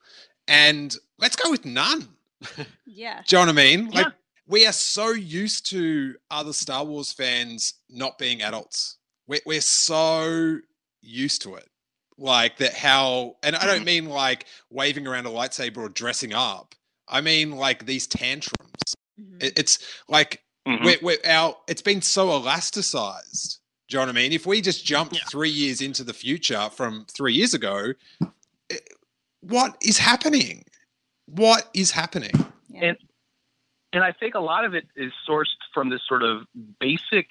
Speaker 4: And let's go with none.
Speaker 6: Yeah.
Speaker 4: Do you know what I mean? Like we are so used to other Star Wars fans not being adults. We're, we're so used to it. Like that how and I don't mm-hmm. mean like waving around a lightsaber or dressing up. I mean like these tantrums. Mm-hmm. It- it's like Mm-hmm. we're, we're our it's been so elasticized. Do you know what I mean? If we just jump three years into the future from three years ago, eh, what is happening? What is happening?
Speaker 10: And and I think a lot of it is sourced from this sort of basic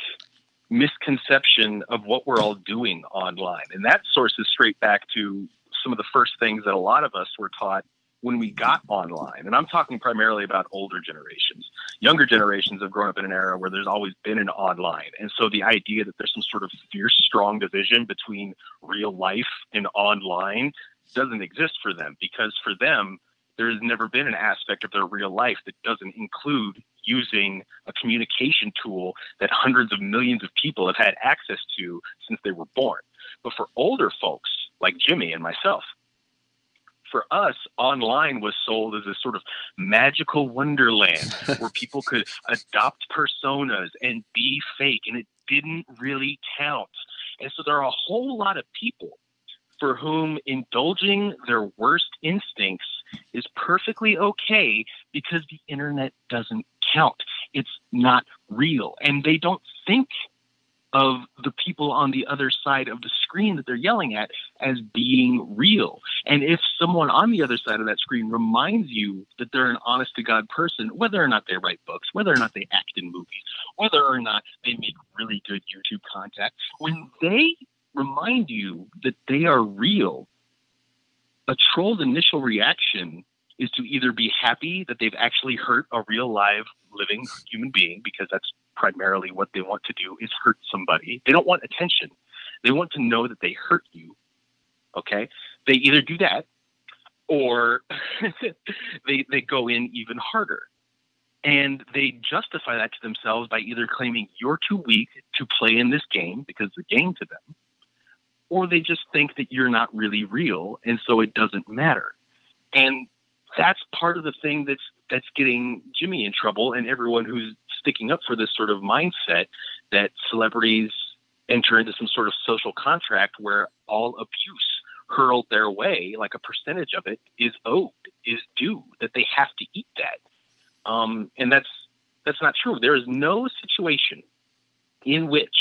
Speaker 10: misconception of what we're all doing online. And that sources straight back to some of the first things that a lot of us were taught when we got online. And I'm talking primarily about older generations. Younger generations have grown up in an era where there's always been an online. And so the idea that there's some sort of fierce, strong division between real life and online doesn't exist for them because for them, there has never been an aspect of their real life that doesn't include using a communication tool that hundreds of millions of people have had access to since they were born. But for older folks like Jimmy and myself, for us, online was sold as a sort of magical wonderland where people could adopt personas and be fake, and it didn't really count. And so there are a whole lot of people for whom indulging their worst instincts is perfectly okay because the internet doesn't count. It's not real. And they don't think of the people on the other side of the screen that they're yelling at as being real. And if someone on the other side of that screen reminds you that they're an honest to God person, whether or not they write books, whether or not they act in movies, whether or not they make really good YouTube content, when they remind you that they are real, a troll's initial reaction is to either be happy that they've actually hurt a real live living human being because that's primarily what they want to do is hurt somebody. They don't want attention. They want to know that they hurt you. Okay? They either do that or they they go in even harder. And they justify that to themselves by either claiming you're too weak to play in this game because the game to them, or they just think that you're not really real and so it doesn't matter. And that's part of the thing that's that's getting Jimmy in trouble and everyone who's sticking up for this sort of mindset that celebrities enter into some sort of social contract where all abuse hurled their way, like a percentage of it, is owed, is due, that they have to eat that. Um, and that's That's not true. There is no situation in which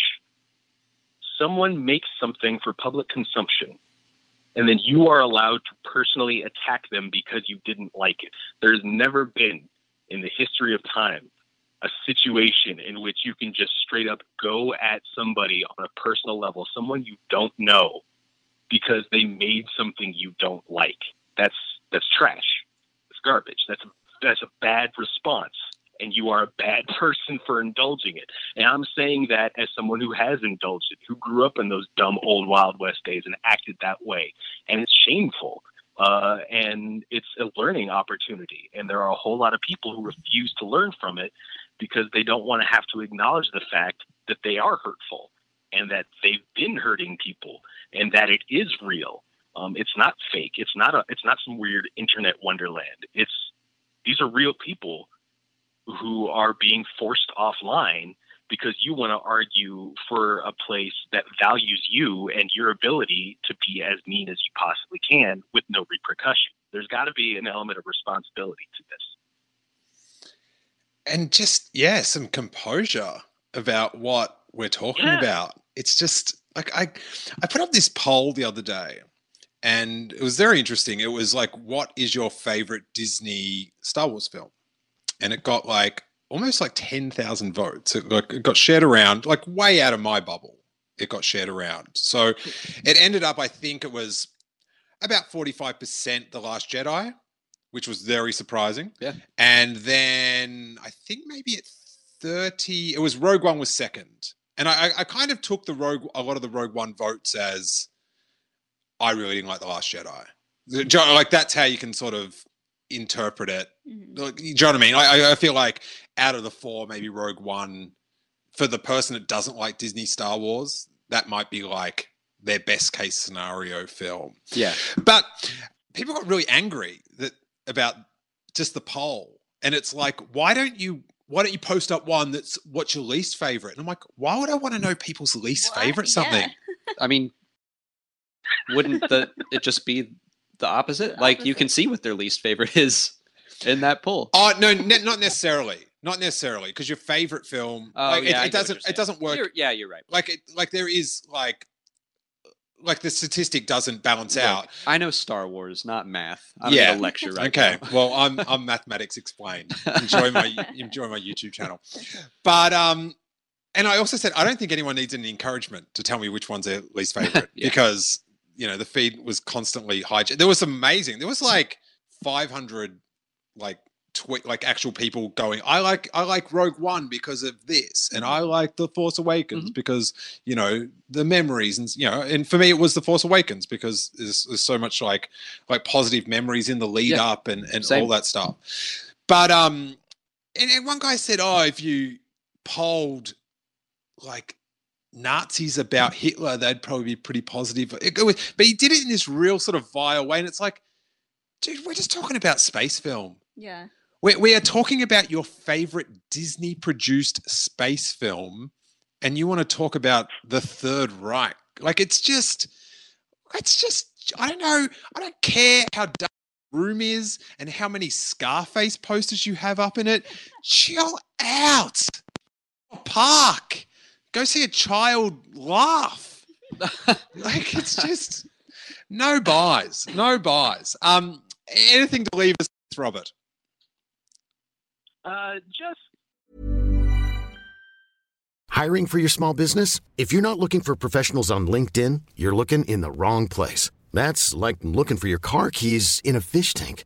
Speaker 10: someone makes something for public consumption and then you are allowed to personally attack them because you didn't like it. There's never been in the history of time a situation in which you can just straight up go at somebody on a personal level, someone you don't know, because they made something you don't like. That's that's trash. It's garbage. That's that's a bad response, and you are a bad person for indulging it. And I'm saying that as someone who has indulged it, who grew up in those dumb old Wild West days and acted that way, and it's shameful. Uh, and it's a learning opportunity. And there are a whole lot of people who refuse to learn from it because they don't want to have to acknowledge the fact that they are hurtful and that they've been hurting people and that it is real. Um, it's not fake. It's not a. It's not some weird internet wonderland. It's these are real people who are being forced offline because you want to argue for a place that values you and your ability to be as mean as you possibly can with no repercussion. There's got to be an element of responsibility to this.
Speaker 4: And just, yeah, some composure about what we're talking
Speaker 10: Yeah.
Speaker 4: about. It's just like I I put up this poll the other day and it was very interesting. It was like, what is your favorite Disney Star Wars film? And it got like almost like 10,000 votes. It, like, it got shared around, like way out of my bubble. It got shared around. So it ended up, I think it was about 45% The Last Jedi, which was very surprising.
Speaker 5: Yeah.
Speaker 4: And then I think maybe at 30, it was Rogue One was second. And I, I- kind of took the Rogue, a lot of the Rogue One votes as I really didn't like The Last Jedi. The- do you know, Like that's how you can sort of interpret it. Mm-hmm. Like, you know what I mean? I, I- I feel like out of the four, maybe Rogue One, for the person that doesn't like Disney Star Wars, that might be like their best case scenario film.
Speaker 5: Yeah.
Speaker 4: But people got really angry that about just the poll. And it's like, why don't you why don't you post up one that's what's your least favorite? And I'm like, why would I want to know people's least favorite something?
Speaker 5: I mean, wouldn't the it just be the opposite? like you can see what their least favorite is in that poll.
Speaker 4: Oh no, ne- not necessarily. Not necessarily, because your favorite film,
Speaker 5: Oh,
Speaker 4: like,
Speaker 5: yeah,
Speaker 4: it, it doesn't, it doesn't work.
Speaker 5: You're- yeah, you're right.
Speaker 4: Like, it, like there is like, like the statistic doesn't balance
Speaker 5: Look,
Speaker 4: out.
Speaker 5: I know Star Wars, not math. I'm
Speaker 4: yeah,
Speaker 5: gonna lecture right
Speaker 4: Okay,
Speaker 5: now.
Speaker 4: well, I'm I'm mathematics explained. Enjoy my enjoy my YouTube channel, but um, and I also said I don't think anyone needs any encouragement to tell me which one's their least favorite because you know the feed was constantly hijacked. There was amazing. There was like 500 like tweet like actual people going. I like I like Rogue One because of this, and I like The Force Awakens because you know the memories and you know. And for me, it was The Force Awakens because there's, there's so much like like positive memories in the lead
Speaker 5: Yeah.
Speaker 4: up and and
Speaker 5: Same.
Speaker 4: all that stuff. But um, and, and one guy said, oh, if you polled like Nazis about Hitler, they'd probably be pretty positive. Was, but he did it in this real sort of vile way, and it's like, dude, we're just talking about space film.
Speaker 6: Yeah.
Speaker 4: We, we are talking about your favorite Disney produced space film, and you want to talk about the Third Reich. Like, it's just, it's just, I don't know. I don't care how dark the room is and how many Scarface posters you have up in it. Chill out. Park. Go see a child laugh. like, it's just no buys. No buys. Um, anything to leave us, with, Robert?
Speaker 10: Uh, just
Speaker 11: Hiring for your small business? If you're not looking for professionals on LinkedIn, you're looking in the wrong place. That's like looking for your car keys in a fish tank.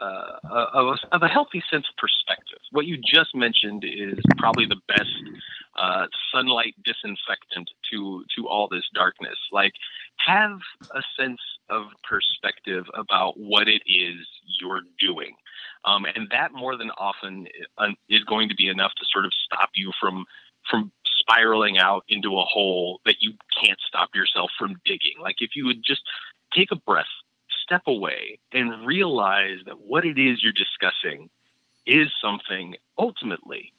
Speaker 10: uh, of, a, of a healthy sense of perspective. What you just mentioned is probably the best uh, sunlight disinfectant to to all this darkness. Like, have a sense of perspective about what it is you're doing, um, and that more than often uh, is going to be enough to sort of stop you from from spiraling out into a hole that you can't stop yourself from digging. Like if you would just take a breath, step away, and realize that what it is you're discussing is something ultimately.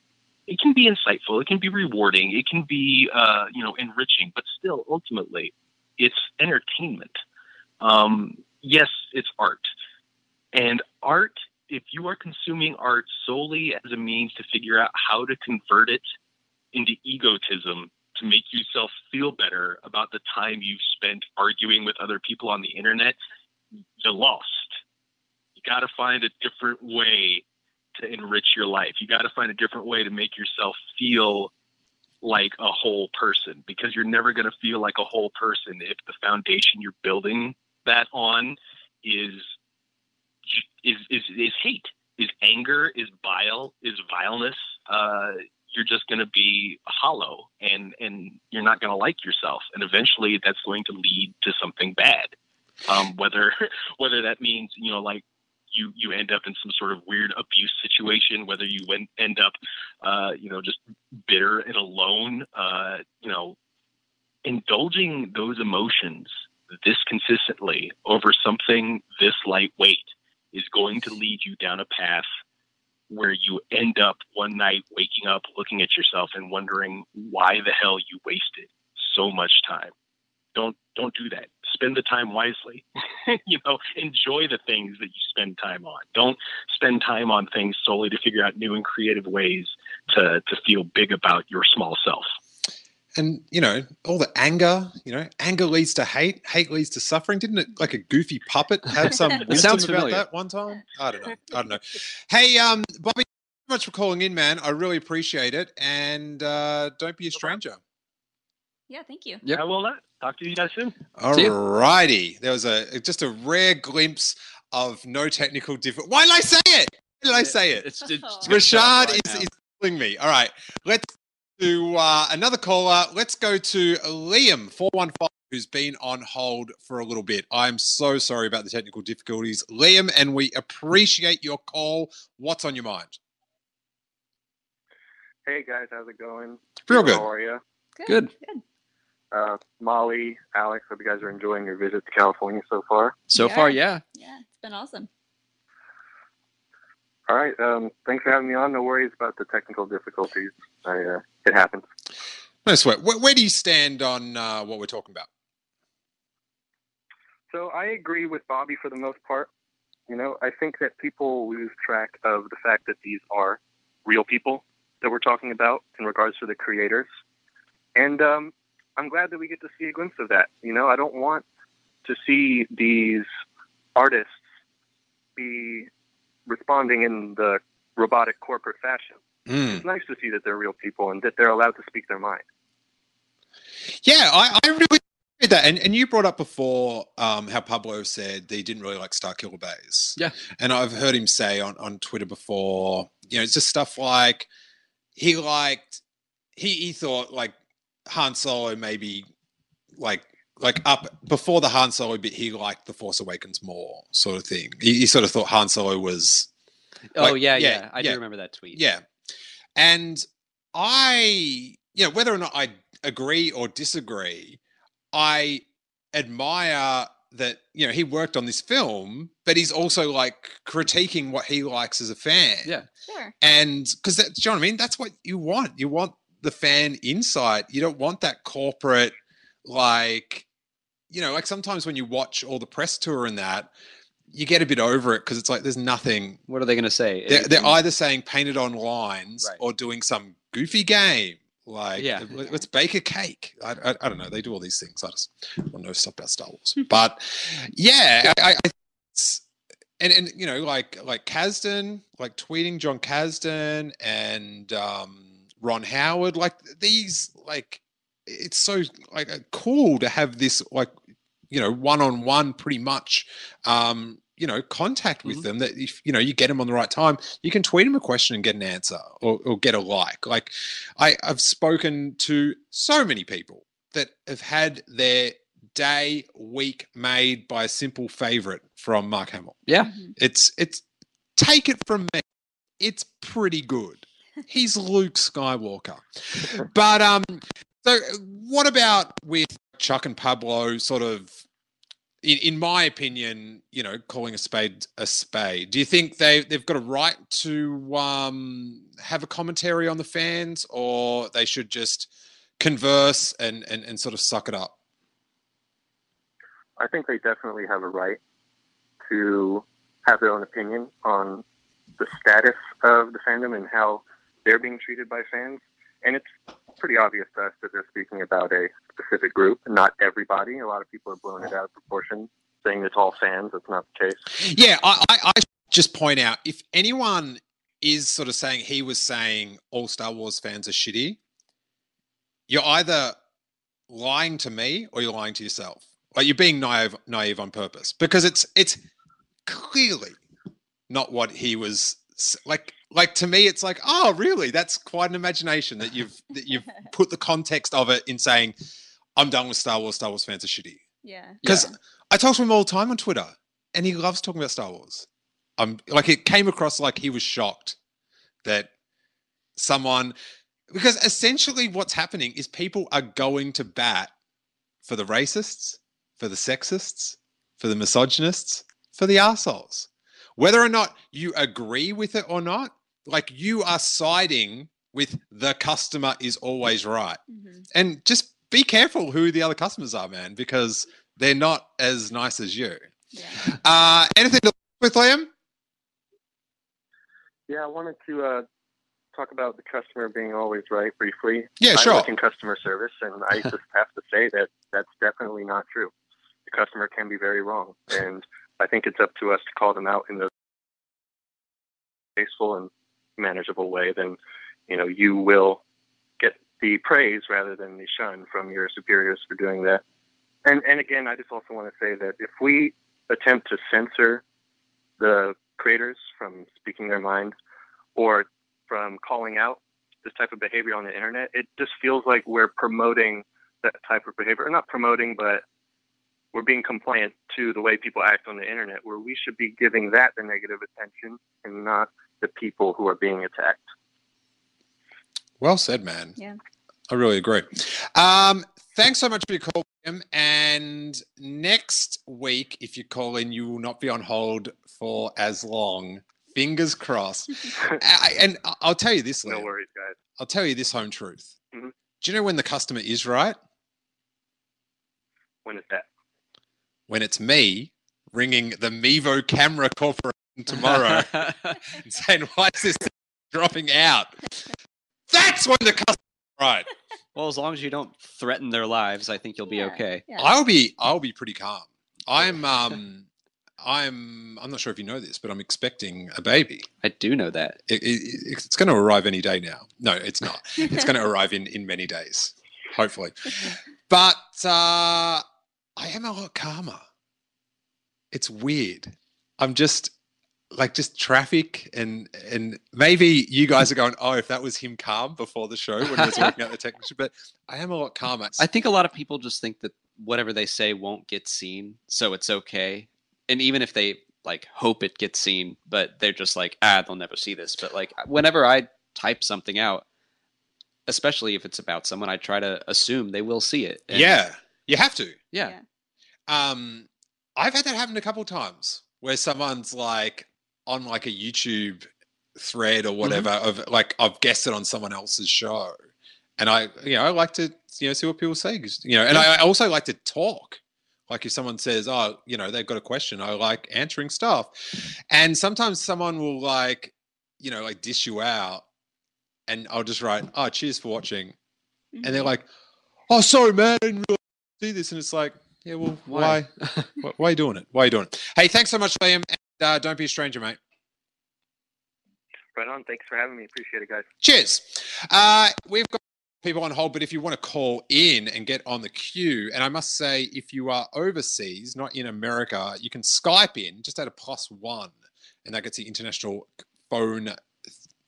Speaker 10: It can be insightful, it can be rewarding, it can be uh, you know enriching, but still ultimately, it's entertainment. Um, yes, it's art, and art. If you are consuming art solely as a means to figure out how to convert it into egotism to make yourself feel better about the time you've spent arguing with other people on the internet, you're lost. You got to find a different way to enrich your life. You got to find a different way to make yourself feel like a whole person because you're never going to feel like a whole person if the foundation you're building that on is is is, is hate, is anger, is bile, is vileness. Uh, you're just going to be hollow and and you're not going to like yourself and eventually that's going to lead to something bad um, whether whether that means you know like you you end up in some sort of weird abuse situation whether you end, up uh, you know just bitter and alone uh, you know indulging those emotions this consistently over something this lightweight is going to lead you down a path where you end up one night waking up, looking at yourself and wondering why the hell you wasted so much time. Don't don't do that. Spend the time wisely. you know, enjoy the things that you spend time on. Don't spend time on things solely to figure out new and creative ways to to feel big about your small self.
Speaker 4: And you know all the anger you know anger leads to hate hate leads to suffering. Didn't it like a goofy puppet have some wisdom about that one time? I don't know. I don't know. Hey um bobby so much for calling in man. I really appreciate it. And uh don't be a stranger
Speaker 6: yeah thank you
Speaker 10: yeah i will talk to you guys soon
Speaker 4: all righty there was a just a rare glimpse of no technical difference why did i say it why did i say it
Speaker 5: it's, it's,
Speaker 6: Oh.
Speaker 4: rashad
Speaker 5: right
Speaker 4: is,
Speaker 5: now.
Speaker 4: is killing me all right let's to uh, another caller. Let's go to Liam four one five, who's been on hold for a little bit. I'm so sorry about the technical difficulties, Liam, and we appreciate your call. What's on your mind?
Speaker 12: Hey guys, how's it going?
Speaker 4: Real good.
Speaker 12: How are you?
Speaker 5: Good.
Speaker 6: Good.
Speaker 12: Uh, Molly, Alex, hope you guys are enjoying your visit to California so far.
Speaker 5: So
Speaker 6: Yeah.
Speaker 5: far, yeah.
Speaker 6: Yeah, it's been awesome.
Speaker 12: All right, um, thanks for having me on. No worries about the technical difficulties. I, uh, it happens.
Speaker 4: No sweat. Where, where do you stand on uh, what we're talking about?
Speaker 12: So I agree with Bobby for the most part. You know, I think that people lose track of the fact that these are real people that we're talking about in regards to the creators. And um, I'm glad that we get to see a glimpse of that. You know, I don't want to see these artists be responding in the robotic corporate fashion.
Speaker 4: Mm.
Speaker 12: It's nice to see that they're real people and that they're allowed to speak their mind.
Speaker 4: Yeah, I, I really appreciate that. And, and you brought up before um, how Pablo said that he didn't really like Starkiller Base.
Speaker 5: Yeah.
Speaker 4: And I've heard him say on, on Twitter before, you know, it's just stuff like he liked, he, he thought like Han Solo maybe like like up before the Han Solo bit, he liked the Force Awakens more, sort of thing. He, he sort of thought Han Solo was
Speaker 5: Oh yeah,
Speaker 4: yeah,
Speaker 5: yeah, I
Speaker 4: yeah.
Speaker 5: do remember that tweet.
Speaker 4: yeah. And I, you know, whether or not I agree or disagree, I admire that, you know, he worked on this film, but he's also like critiquing what he likes as a fan.
Speaker 5: Yeah.
Speaker 6: Sure.
Speaker 4: And because that, do you know what I mean? That's what you want. You want the fan insight. You don't want that corporate, like, you know, like sometimes when you watch all the press tour and that, you get a bit over it because it's like there's nothing.
Speaker 5: What are they going to say?
Speaker 4: They're, they're either saying painted on lines
Speaker 5: Right.
Speaker 4: or doing some goofy game. Like,
Speaker 5: Yeah.
Speaker 4: let- let's bake a cake. I, I, I don't know. They do all these things. I just want to know stuff about Star Wars. but yeah, I, I, and and you know, like like Kasdan, like tweeting Jon Kasdan and um, Ron Howard, like these, like it's so like cool to have this like you know one on one pretty much um you know contact with
Speaker 5: Mhm.
Speaker 4: them that if you know you get them on the right time you can tweet them a question and get an answer or, or get a like like i i've spoken to so many people that have had their day week made by a simple favorite from mark hamill
Speaker 5: Yeah.
Speaker 4: It's it's take it from me it's pretty good He's Luke Skywalker. But um, so what about with Chuck and Pablo? Sort of, in, in my opinion, you know, calling a spade a spade. Do you think they they've got a right to um have a commentary on the fans, or they should just converse and and, and sort of suck it up?
Speaker 12: I think they definitely have a right to have their own opinion on the status of the fandom and how they're being treated by fans. And it's pretty obvious to us that they're speaking about a specific group, not everybody. A lot of people are blowing it out of proportion, saying it's all fans. That's not the case.
Speaker 4: Yeah, I, I, I just point out if anyone is sort of saying he was saying all Star Wars fans are shitty, you're either lying to me or you're lying to yourself. Like you're being naive, naive on purpose because it's it's clearly not what he was like. Like to me, it's like, oh, really? That's quite an imagination that you've that you've put the context of it in saying, I'm done with Star Wars. Star Wars fans are shitty.
Speaker 6: Yeah.
Speaker 4: Because I talk to him all the time on Twitter, and he loves talking about Star Wars. i'm like it came across like he was shocked that someone, because essentially what's happening is people are going to bat for the racists, for the sexists, for the misogynists, for the assholes. Whether or not you agree with it or not, like you are siding with the customer is always right. And just be careful who the other customers are, man, because they're not as nice as you. Uh, anything to with Liam?
Speaker 12: Yeah, I wanted to uh, talk about the customer being always right briefly.
Speaker 4: Yeah, sure.
Speaker 12: I
Speaker 4: sure.
Speaker 12: work in customer service, and I just have to say that that's definitely not true. The customer can be very wrong, and I think it's up to us to call them out in a graceful and manageable way. Then, you know, you will get the praise rather than the shun from your superiors for doing that. And and again, I just also want to say that if we attempt to censor the creators from speaking their mind or from calling out this type of behavior on the internet, it just feels like we're promoting that type of behavior. Or not promoting, but we're being compliant to the way people act on the internet, where we should be giving that the negative attention and not the people who are being attacked.
Speaker 4: Well said, man.
Speaker 6: Yeah.
Speaker 4: I really agree. Um, thanks so much for your call, William. And next week, if you call in, you will not be on hold for as long. Fingers crossed. I- and I- I'll tell you this,
Speaker 12: No worries, guys.
Speaker 4: I'll tell you this home truth.
Speaker 12: Mhm.
Speaker 4: Do you know when the customer is right?
Speaker 12: When is that?
Speaker 4: When it's me ringing the Mevo Camera Corporation tomorrow and saying, why is this dropping out? That's when the customer right.
Speaker 5: Well, as long as you don't threaten their lives, I think you'll be okay.
Speaker 4: I'll be I'll be pretty calm. I'm um I'm I'm not sure if you know this, but I'm expecting a baby.
Speaker 5: I do know that.
Speaker 4: It, it, it's going to arrive any day now. No, it's not. It's going to arrive in in many days, hopefully. But uh, I am a lot calmer. It's weird. I'm just like just traffic and and maybe you guys are going, oh, if that was him calm before the show when he was working out the technician, but I am a lot calmer.
Speaker 5: I think a lot of people just think that whatever they say won't get seen, so it's okay. And even if they like hope it gets seen, but they're just like, ah, they'll never see this. But like whenever I type something out, especially if it's about someone, I try to assume they will see it. And-
Speaker 4: yeah, you have to.
Speaker 5: Yeah.
Speaker 4: Um, I've had that happen a couple times where someone's like on like a YouTube thread or mm-hmm. whatever of like I've guessed it on someone else's show, and I you know I like to you know see what people say you know, and I I also like to talk. Like if someone says, "Oh, you know, they've got a question," I like answering stuff, and sometimes someone will like, you know, like dish you out, and I'll just write, "Oh, cheers for watching," and they're mm-hmm. like, "Oh, sorry, man, I didn't really do this," and it's like, "Yeah, well, why?
Speaker 5: Why?
Speaker 4: why, are you doing it? Why are you doing it?" Hey, thanks so much, Liam, uh, don't be a stranger, mate.
Speaker 12: Right on. Thanks for having me. Appreciate it, guys.
Speaker 4: Cheers. Uh, we've got people on hold, but if you want to call in and get on the queue, and I must say, if you are overseas, not in America, you can Skype in just at a plus one, and that gets the international phone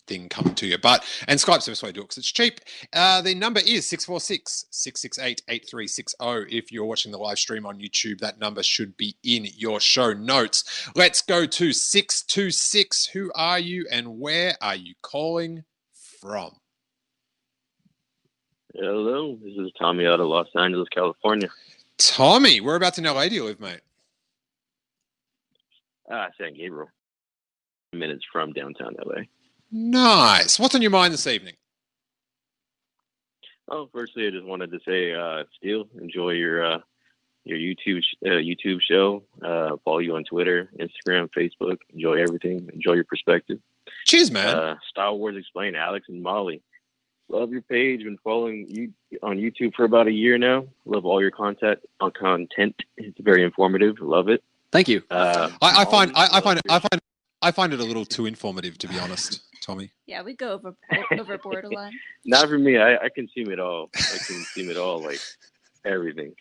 Speaker 4: thing coming to you. But and Skype's the best way to do it because it's cheap. Uh, the number is 646 668 8360. If you're watching the live stream on YouTube, that number should be in your show notes. Let's go to 626. Who are you and where are you calling from?
Speaker 13: Hello, this is Tommy out of Los Angeles, California.
Speaker 4: Tommy, we're whereabouts in LA do you live, mate?
Speaker 13: Ah, San Gabriel. Minutes from downtown LA.
Speaker 4: Nice. What's on your mind this evening?
Speaker 13: Oh, firstly, I just wanted to say, uh, Steele, enjoy your uh, your YouTube sh- uh, YouTube show. Uh, follow you on Twitter, Instagram, Facebook. Enjoy everything. Enjoy your perspective.
Speaker 4: Cheers, man.
Speaker 13: Uh, Star Wars Explained, Alex and Molly. Love your page. Been following you on YouTube for about a year now. Love all your content. On content, it's very informative. Love it.
Speaker 5: Thank you.
Speaker 13: Uh,
Speaker 4: I, I find I, I find
Speaker 13: love
Speaker 4: it, I find I find it a little too informative, to be honest, Tommy.
Speaker 6: Yeah, we go over overboard a lot.
Speaker 13: Not for me. I, I consume it all. I can consume it all, like everything.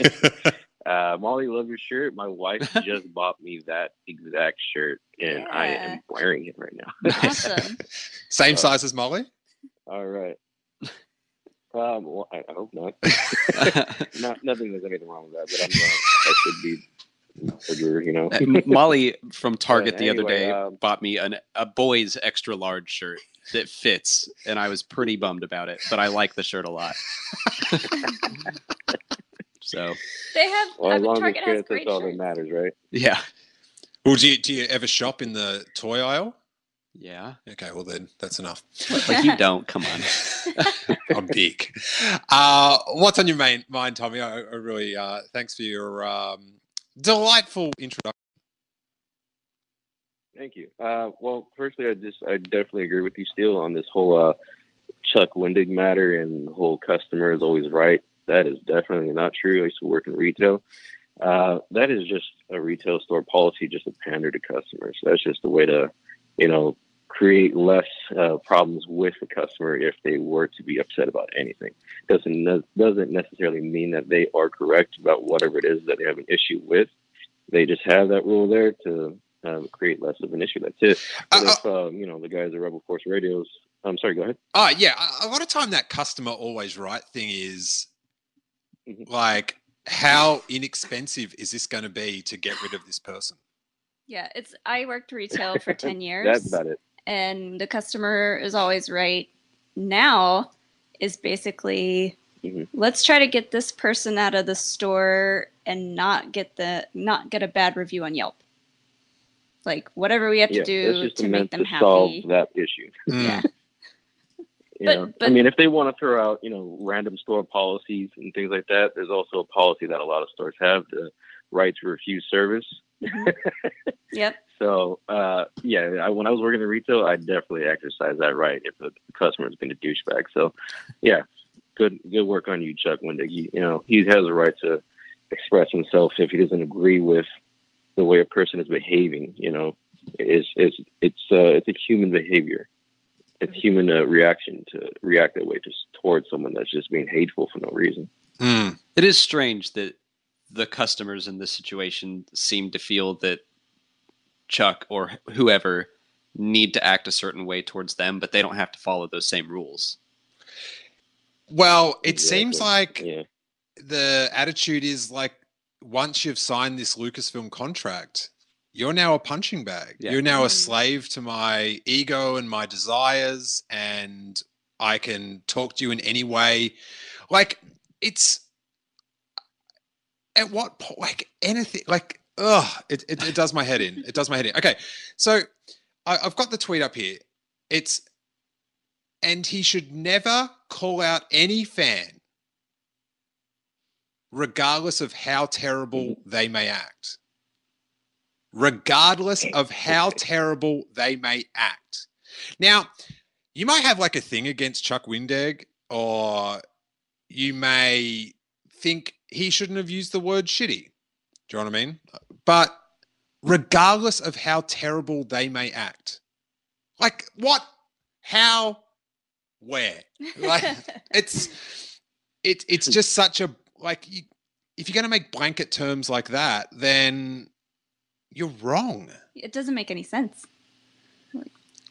Speaker 13: uh, Molly, love your shirt. My wife just bought me that exact shirt, and I am wearing it right now.
Speaker 6: Awesome.
Speaker 4: Same
Speaker 13: Uh,
Speaker 4: size as Molly.
Speaker 13: all right. Um, well, I, I hope not. not. Nothing. There's anything wrong with that, but I'm not. I should be bigger, you know.
Speaker 5: Uh, Molly from Target
Speaker 13: But
Speaker 5: the other day
Speaker 13: um,
Speaker 5: bought me an, a boy's extra large shirt that fits, and I was pretty bummed about it. But I like the shirt a lot. so
Speaker 6: They have
Speaker 13: Well, as long as
Speaker 6: Target
Speaker 13: it
Speaker 6: has
Speaker 13: fits,
Speaker 6: great
Speaker 13: that's all that matters, right?
Speaker 5: yeah,
Speaker 4: Well, do you do you ever shop in the toy aisle?
Speaker 5: yeah.
Speaker 4: Okay, well then that's enough.
Speaker 5: Like you don't. Come on.
Speaker 4: I'm big. Uh, what's on your main mind, Tommy? I, I really uh, thanks for your um, delightful introduction.
Speaker 13: Thank you. Uh, well, firstly, I just I definitely agree with you, Steele, on this whole uh, Chuck Wendig matter and the whole customer is always right. That is definitely not true. I used to work in retail. Uh, that is just a retail store policy, just to pander to customers. That's just a way to, you know, create less uh, problems with the customer if they were to be upset about anything. Doesn't ne- doesn't necessarily mean that they are correct about whatever it is that they have an issue with. They just have that rule there to um, create less of an issue. That's it. But
Speaker 4: Uh,
Speaker 13: if um, you know the guys at Rebel Force Radios, I'm sorry. Go ahead.
Speaker 4: Oh yeah, a- a lot of time that customer always right thing is
Speaker 13: Mhm.
Speaker 4: like, how inexpensive is this going to be to get rid of this person?
Speaker 6: Yeah, it's I worked retail for 10 years.
Speaker 13: That's about it.
Speaker 6: And the customer is always right. Now is basically
Speaker 13: Mhm.
Speaker 6: let's try to get this person out of the store and not get the not get a bad review on Yelp. Like whatever we have to
Speaker 13: Yeah, that's
Speaker 6: do to make them
Speaker 13: to solve that issue.
Speaker 6: Yeah.
Speaker 13: You
Speaker 6: But-
Speaker 13: know, I mean, if they want to throw out, you know, random store policies and things like that, there's also a policy that a lot of stores have the right to refuse service.
Speaker 6: Mhm. Yep.
Speaker 13: So, uh, yeah, I, when I was working in retail, I definitely exercised that right if the customer's been a douchebag. So, yeah, good good work on you, Chuck Wendig. You, you know, he has a right to express himself if he doesn't agree with the way a person is behaving. You know, it's it's it's uh, it's a human behavior. It's human uh, reaction to react that way just towards someone that's just being hateful for no reason.
Speaker 4: Mm.
Speaker 5: It is strange that the customers in this situation seem to feel that Chuck or whoever need to act a certain way towards them, but they don't have to follow those same rules.
Speaker 4: Well, it seems like
Speaker 13: yeah.
Speaker 4: the attitude is like once you've signed this Lucasfilm contract, you're now a punching bag.
Speaker 5: Yeah.
Speaker 4: You're now a
Speaker 6: Mm.
Speaker 4: slave to my ego and my desires, and I can talk to you in any way. Like it's at what point, like anything, like ugh, it, it, it does my head in. It does my head in. Okay, so I, I've got the tweet up here. It's and he should never call out any fan regardless of how terrible they may act. Regardless of how terrible they may act. Now, you might have like a thing against Chuck Wendig, or you may think he shouldn't have used the word shitty. Do you know what I mean? But regardless of how terrible they may act, like what, how, where? Like it's it, it's just such a like you, if you're going to make blanket terms like that then you're wrong
Speaker 6: it doesn't make any sense.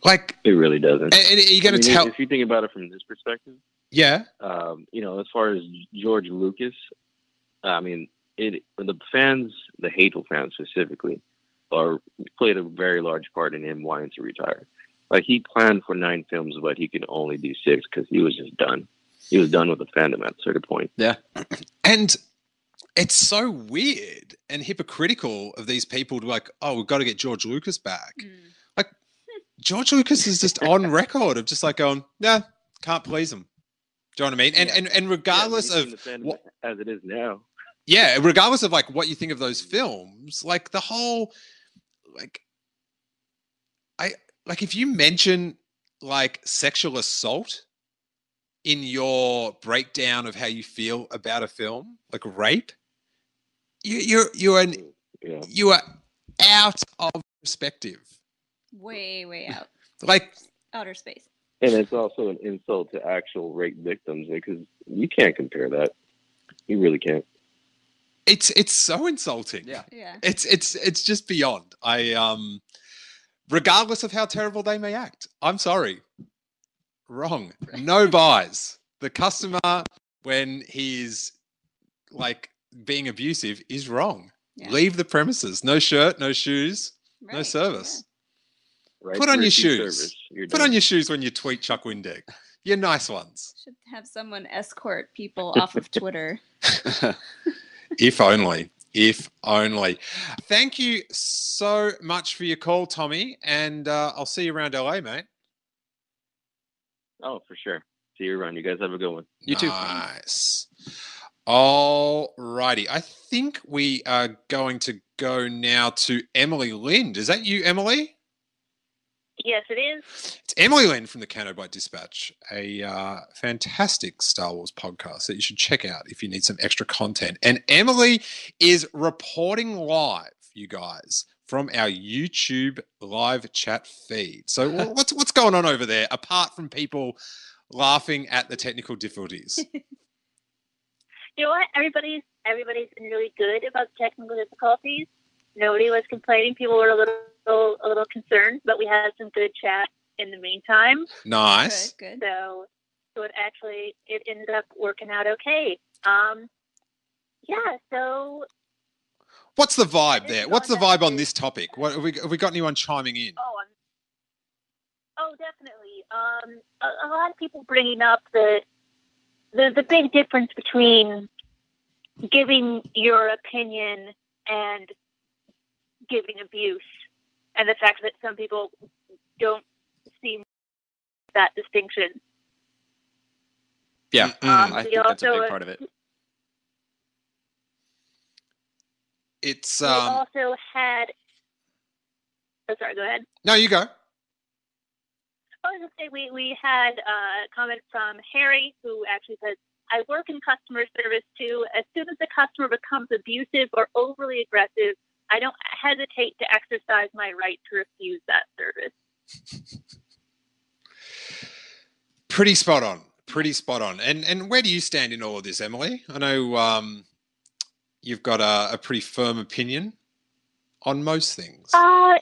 Speaker 4: like
Speaker 13: It really doesn't.
Speaker 4: and, and you're going to tell
Speaker 13: if you think about it from this perspective,
Speaker 4: yeah
Speaker 13: um, you know, as far as George Lucas, I mean, it the fans, the hateful fans specifically, are played a very large part in him wanting to retire. Like he planned for nine films, but he could only do six because he was just done. He was done with the fandom at a certain point.
Speaker 5: Yeah.
Speaker 4: And it's so weird and hypocritical of these people to be like, oh, we've got to get George Lucas back. Mm. Like George Lucas is just on record of just like going, nah, can't please him. Do you know what I mean? And and and regardless
Speaker 13: Yeah,
Speaker 4: of
Speaker 13: he's in the fandom
Speaker 4: what,
Speaker 13: as it is now.
Speaker 4: Yeah, regardless of like what you think of those films, like the whole like I like if you mention like sexual assault in your breakdown of how you feel about a film, like rape, you you're you're an you are out of perspective.
Speaker 6: Way, way out.
Speaker 4: Like
Speaker 6: Outer space.
Speaker 13: And it's also an insult to actual rape victims because you can't compare that. You really can't.
Speaker 4: It's it's so insulting.
Speaker 5: Yeah.
Speaker 6: Yeah.
Speaker 4: It's it's it's just beyond. I um regardless of how terrible they may act. I'm sorry. Wrong. No buys. The customer when he's like being abusive is wrong.
Speaker 6: Yeah.
Speaker 4: Leave the premises. No shirt, no shoes, no
Speaker 6: Right,
Speaker 4: service.
Speaker 13: Right
Speaker 4: Put on your shoes. Put
Speaker 13: done.
Speaker 4: on your shoes when you tweet Chuck Wendig. You're nice ones.
Speaker 6: Should have someone escort people off of Twitter.
Speaker 4: if only. If only. Thank you so much for your call, Tommy. And uh, I'll see you around LA, mate.
Speaker 13: Oh, for sure. See you around. You guys have a good one.
Speaker 5: You too.
Speaker 4: Nice. All righty. I think we are going to go now to Emily Lind. Is that you, Emily?
Speaker 14: Yes, it is.
Speaker 4: It's Emily Lynn from the Canobite Dispatch, a uh, fantastic Star Wars podcast that you should check out if you need some extra content. And Emily is reporting live, you guys, from our YouTube live chat feed. So what's what's going on over there apart from people laughing at the technical difficulties?
Speaker 14: You know what? Everybody's everybody's been really good about technical difficulties. Nobody was complaining. People were a little a little concerned, but we had some good chat in the meantime.
Speaker 4: Nice.
Speaker 6: Good.
Speaker 14: So so it actually it ended up working out okay. Um yeah, so
Speaker 4: What's the vibe there? What's the vibe on this topic? What have we, have we got anyone chiming in?
Speaker 14: oh I'm, oh definitely. Um a, a lot of people bringing up the the the big difference between giving your opinion and giving abuse and the fact that some people don't see that distinction.
Speaker 5: Yeah,
Speaker 14: Um,
Speaker 5: I
Speaker 14: we
Speaker 5: think that's a big part of it.
Speaker 4: It's
Speaker 14: we
Speaker 4: um
Speaker 14: also had oh, sorry, go ahead.
Speaker 4: no, you go.
Speaker 14: I was going to say we, we had a comment from Harry who actually says, I work in customer service too. As soon as the customer becomes abusive or overly aggressive, I don't hesitate to exercise my right to refuse that service.
Speaker 4: Pretty spot on. Pretty spot on. And and where do you stand in all of this, Emily? I know um, you've got a, a pretty firm opinion on most things.
Speaker 14: Uh,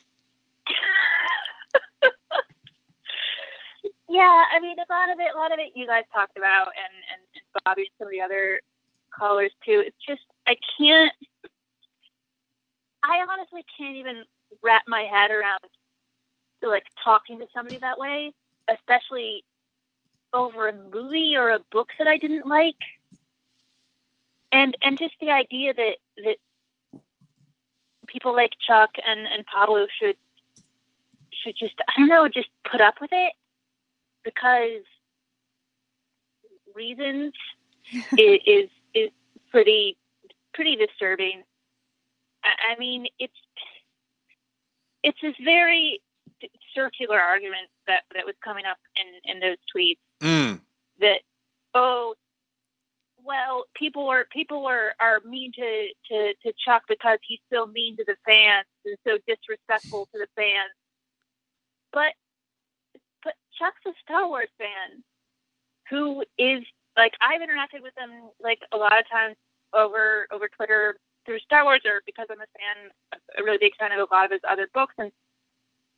Speaker 14: yeah, I mean, a lot of it, a lot of it you guys talked about, and, and, and Bobby and some of the other callers too. It's just, I can't, I honestly can't even wrap my head around like talking to somebody that way, especially over a movie or a book that I didn't like. And, and just the idea that, that people like Chuck and, and Pablo should should just I don't know, just put up with it because reasons is, is is pretty pretty disturbing. I, I mean, it's it's this very circular argument that that was coming up in in those tweets
Speaker 4: Mm.
Speaker 14: that oh well people were people were are mean to, to to Chuck because he's so mean to the fans and so disrespectful to the fans. But but Chuck's a Star Wars fan who is like I've interacted with him like a lot of times over over Twitter through Star Wars or because I'm a fan a really big fan of a lot of his other books and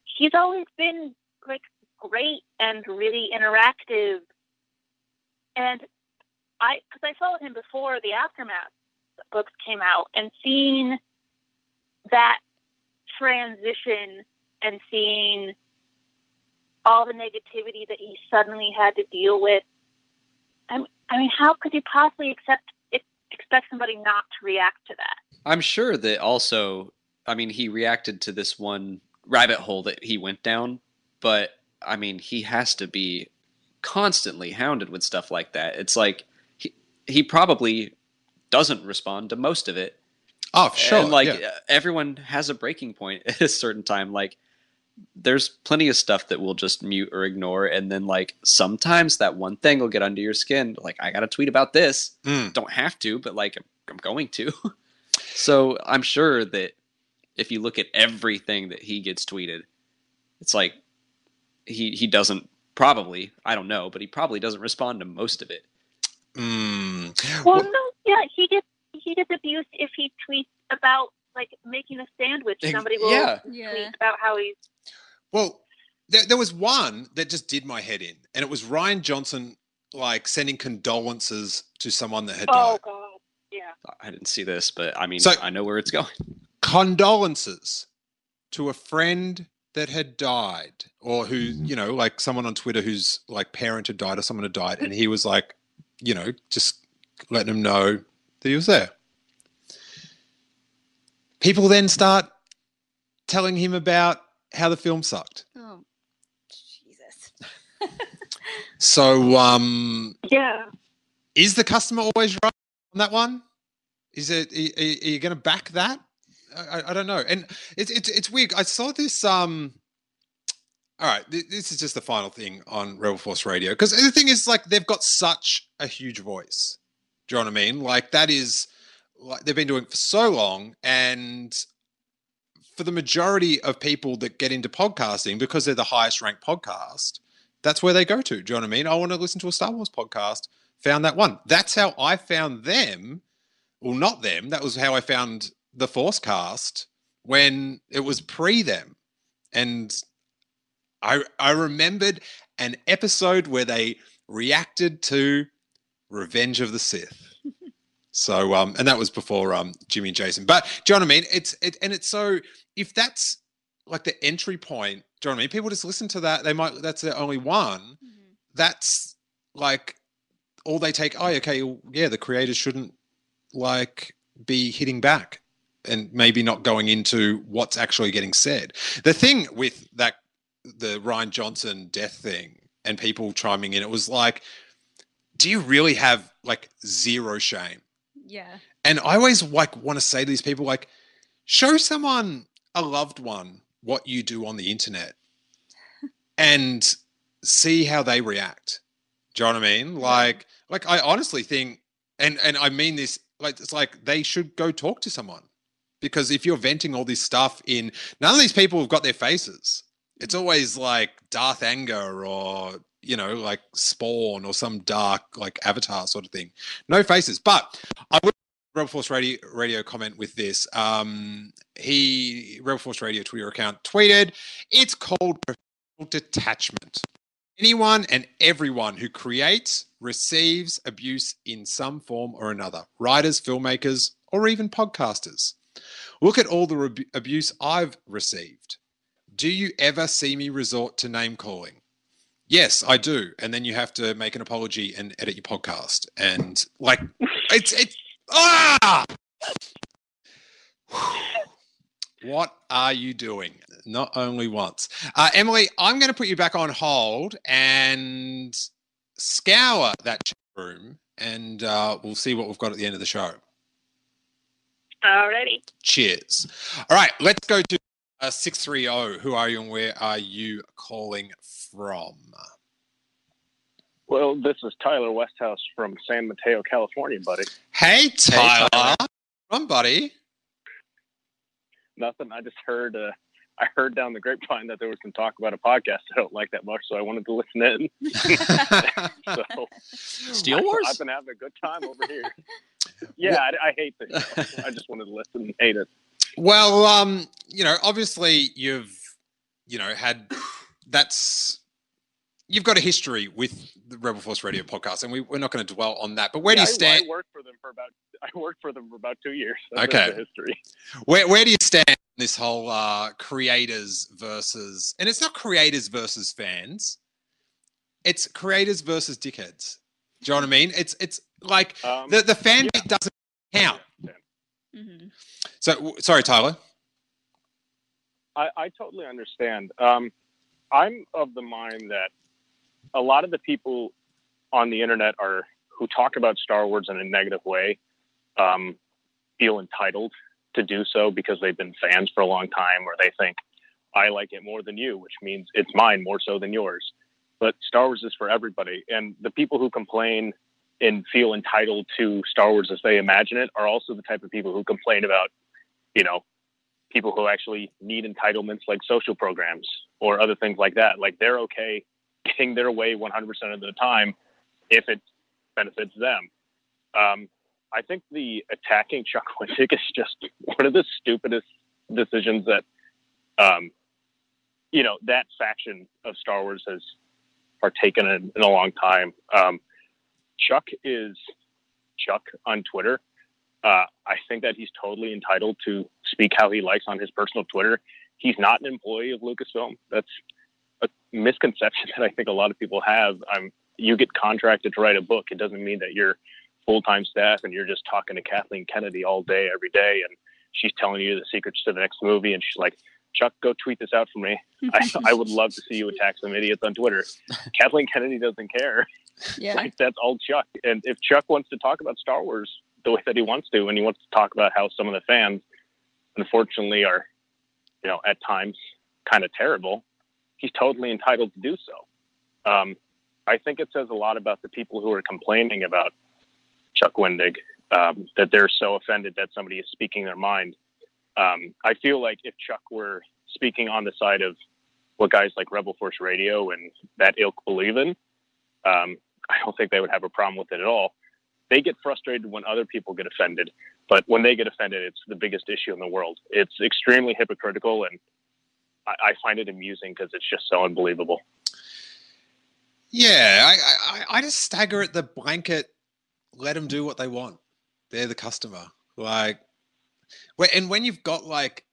Speaker 14: he's always been like great and really interactive. And I, because I followed him before the Aftermath books came out, and seeing that transition and seeing all the negativity that he suddenly had to deal with. I mean, how could you possibly accept expect somebody not to react to that?
Speaker 5: I'm sure that also, I mean, he reacted to this one rabbit hole that he went down, but I mean, he has to be constantly hounded with stuff like that. It's like he he probably doesn't respond to most of it.
Speaker 4: Oh, sure.
Speaker 5: And like
Speaker 4: yeah.
Speaker 5: everyone has a breaking point at a certain time. Like there's plenty of stuff that we'll just mute or ignore, and then like sometimes that one thing will get under your skin. Like I got to tweet about this.
Speaker 4: Mm.
Speaker 5: Don't have to, but like I'm going to. so I'm sure that if you look at everything that he gets tweeted, it's like he he doesn't probably I don't know, but he probably doesn't respond to most of it.
Speaker 4: Mm.
Speaker 14: Well, no, yeah, he gets he gets abused if he tweets about like making a sandwich. Somebody will
Speaker 4: yeah.
Speaker 14: tweet about how he's
Speaker 4: Well, there, there was one that just did my head in, and it was Rian Johnson like sending condolences to someone that had
Speaker 14: oh
Speaker 4: died.
Speaker 14: god, yeah.
Speaker 5: I didn't see this, but I mean,
Speaker 4: So-
Speaker 5: I know where it's going.
Speaker 4: Condolences to a friend that had died, or who mm-hmm. you know, like someone on Twitter whose like parent had died or someone had died, and he was like, you know, just letting him know that he was there. People then start telling him about how the film sucked.
Speaker 6: Oh, Jesus.
Speaker 4: So, um,
Speaker 14: Yeah.
Speaker 4: is the customer always right on that one? Is it? Are, are you going to back that? I, I- I don't know. And it's it's it's weird. I saw this. Um, all right, this is just the final thing on Rebel Force Radio because the thing is, like, they've got such a huge voice. Do you know what I mean? Like that is like they've been doing for so long, and for the majority of people that get into podcasting because they're the highest ranked podcast, that's where they go to. Do you know what I mean? I want to listen to a Star Wars podcast. Found that one. That's how I found them. Well, not them. That was how I found the ForceCast when it was pre them. And I I remembered an episode where they reacted to Revenge of the Sith. So um and that was before um Jimmy and Jason. But do you know what I mean? It's it and it's so if that's like the entry point, do you know what I mean? People just listen to that. They might that's their only one. That's like all they take, oh okay, well, yeah, the creators shouldn't like be hitting back and maybe not going into what's actually getting said. The thing with that the Rian Johnson death thing and people chiming in, it was like, do you really have like zero shame?
Speaker 6: Yeah.
Speaker 4: And I always like want to say to these people, like, show someone a loved one what you do on the internet and see how they react. Do you know what I mean? Like, like I honestly think, and and I mean this, like it's like they should go talk to someone because if you're venting all this stuff in, none of these people have got their faces. It's mm. always like Darth Anger or you know like Spawn or some dark like Avatar sort of thing. No faces, but I would Rebel Force Radio Radio comment with this. Um, he Rebel Force Radio Twitter account tweeted, "It's called professional detachment. Anyone and everyone who creates receives abuse in some form or another. Writers, filmmakers, or even podcasters. Look at all the rebu- abuse I've received. Do you ever see me resort to name calling?" Yes, I do. And then you have to make an apology and edit your podcast. And like, it's it's ah. What are you doing? Not only once. Uh, Emily, I'm going to put you back on hold and scour that room, and uh, we'll see what we've got at the end of the show.
Speaker 14: Alrighty.
Speaker 4: Cheers. All right, let's go to uh, 630. Who are you and where are you calling from?
Speaker 15: Well, this is Tyler Westhouse from San Mateo, California, buddy.
Speaker 4: Hey, Tyler. From buddy.
Speaker 15: Nothing. I just heard. Uh, I heard down the grapevine that there was some talk about a podcast I don't like that much, so I wanted to listen in. so,
Speaker 5: Steele Wars?
Speaker 15: I've been having a good time over here. Yeah, I, I hate this. I just wanted to listen and hate it.
Speaker 4: Well, um, you know, obviously you've, you know, had that's you've got a history with the Rebel Force Radio podcast, and we, we're not going to dwell on that. But where do you
Speaker 15: Yeah, I-
Speaker 4: stand?
Speaker 15: I, worked for them for about. I worked for them for about two years. That's
Speaker 4: Okay.
Speaker 15: history.
Speaker 4: Where where do you stand this whole uh, creators versus, and it's not creators versus fans. It's creators versus dickheads. Do you know what I mean? It's it's like
Speaker 15: Um,
Speaker 4: the the fan bit doesn't count.
Speaker 6: Mm-hmm.
Speaker 4: So sorry, Tyler.
Speaker 15: I, I totally understand. Um, I'm of the mind that a lot of the people on the internet are who talk about Star Wars in a negative way um, feel entitled to do so because they've been fans for a long time, or they think I like it more than you, which means it's mine more so than yours. But Star Wars is for everybody, and the people who complain and feel entitled to Star Wars as they imagine it are also the type of people who complain about, you know, people who actually need entitlements like social programs or other things like that. Like they're okay getting their way 100% of the time if it benefits them. Um, I think the attacking Chuck Wendig is just one of the stupidest decisions that, um, you know, that faction of Star Wars has partaken in in a long time. Um, Chuck is Chuck on Twitter. Uh, I think that he's totally entitled to speak how he likes on his personal Twitter. He's not an employee of Lucasfilm. That's a misconception that I think a lot of people have. Um, you get contracted to write a book. It doesn't mean that you're full time staff and you're just talking to Kathleen Kennedy all day, every day, and she's telling you the secrets to the next movie. And she's like, Chuck, go tweet this out for me. I, I would love to see you attack some idiots on Twitter. Kathleen Kennedy doesn't care.
Speaker 6: Yeah.
Speaker 15: Like that's all Chuck. And if Chuck wants to talk about Star Wars the way that he wants to, and he wants to talk about how some of the fans, unfortunately, are, you know, at times kind of terrible, he's totally entitled to do so. Um, I think it says a lot about the people who are complaining about Chuck Wendig um, that they're so offended that somebody is speaking their mind. Um, I feel like if Chuck were speaking on the side of what guys like Rebel Force Radio and that ilk believe in, um, I don't think they would have a problem with it at all. They get frustrated when other people get offended, but when they get offended, it's the biggest issue in the world. It's extremely hypocritical, and I, I find it amusing because it's just so unbelievable.
Speaker 4: Yeah, I, I I just stagger at the blanket. Let them do what they want. They're the customer. Like, and when you've got like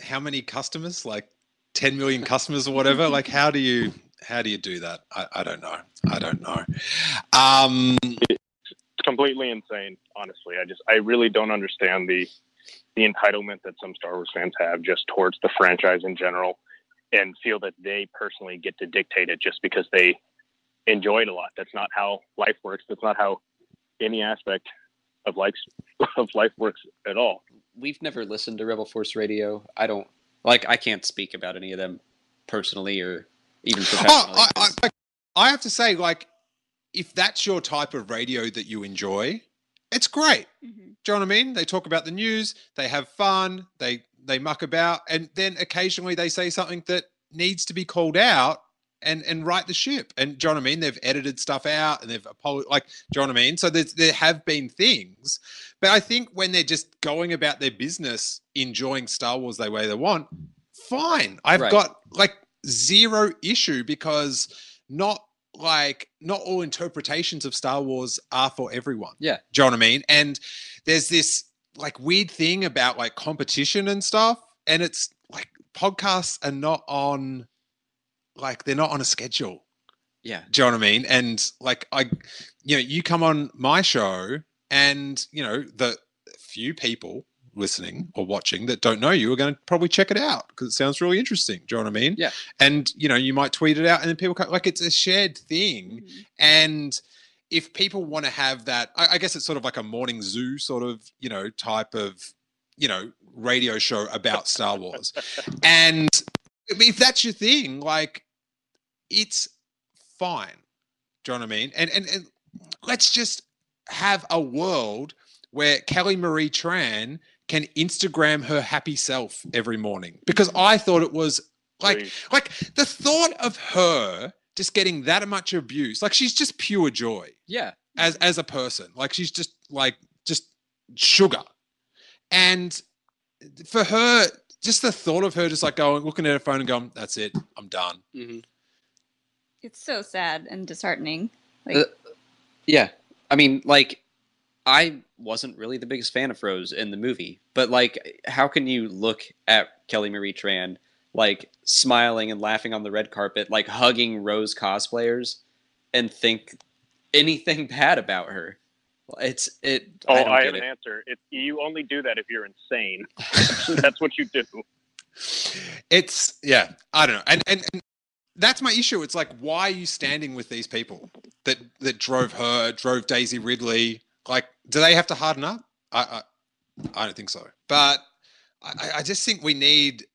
Speaker 4: how many customers, like ten million customers or whatever, like how do you how do you do that? I, I don't know. I don't know. Um,
Speaker 15: completely insane, honestly. I just I really don't understand the the entitlement that some Star Wars fans have just towards the franchise in general, and feel that they personally get to dictate it just because they enjoy it a lot. That's not how life works. That's not how any aspect of life of life works at all.
Speaker 5: We've never listened to Rebel Force Radio. I don't like. I can't speak about any of them personally or even oh, professionally.
Speaker 4: Oh, I, I, I have to say, like, if that's your type of radio that you enjoy, it's great. Mm-hmm. Do you know what I mean? They talk about the news, they have fun, they they muck about, and then occasionally they say something that needs to be called out and and right the ship. And do you know what I mean? They've edited stuff out and they've apolo- like, do you know what I mean? So there's, there have been things, but I think when they're just going about their business, enjoying Star Wars the way they want, fine. I've
Speaker 5: Right.
Speaker 4: got like zero issue because not like not all interpretations of Star Wars are for everyone.
Speaker 5: Yeah.
Speaker 4: Do you know what I mean? And there's this like weird thing about like competition and stuff, and it's like podcasts are not on like they're not on a schedule.
Speaker 5: Yeah.
Speaker 4: Do you know what I mean? And like I, you know, you come on my show, and you know the few people listening or watching that don't know you are going to probably check it out because it sounds really interesting. Do you know what I mean?
Speaker 5: Yeah.
Speaker 4: And you know, you might tweet it out, and then people come, like it's a shared thing, mm-hmm. and if people want to have that, I, I guess it's sort of like a morning zoo sort of you know type of you know radio show about Star Wars, and if that's your thing, like it's fine. Do you know what I mean? And and, and let's just have a world where Kelly Marie Tran can Instagram her happy self every morning because I thought it was like like the thought of her just getting that much abuse like she's just pure joy
Speaker 5: Yeah.
Speaker 4: as as a person like she's just like just sugar and for her just the thought of her just like going looking at her phone and going that's it i'm done
Speaker 5: Mm-hmm.
Speaker 6: It's so sad and disheartening. Like,
Speaker 5: Uh, yeah. I mean, like, I wasn't really the biggest fan of Rose in the movie, but like, how can you look at Kelly Marie Tran like smiling and laughing on the red carpet, like hugging Rose cosplayers, and think anything bad about her? It's it.
Speaker 15: Oh,
Speaker 5: I don't
Speaker 15: I,
Speaker 5: get
Speaker 15: have
Speaker 5: it.
Speaker 15: an answer. It, you only do that if you're insane. That's what you do.
Speaker 4: It's yeah, I don't know, and, and and that's my issue. It's like, why are you standing with these people that that drove her, drove Daisy Ridley? Like, do they have to harden up? I I, I don't think so. But I, I just think we need,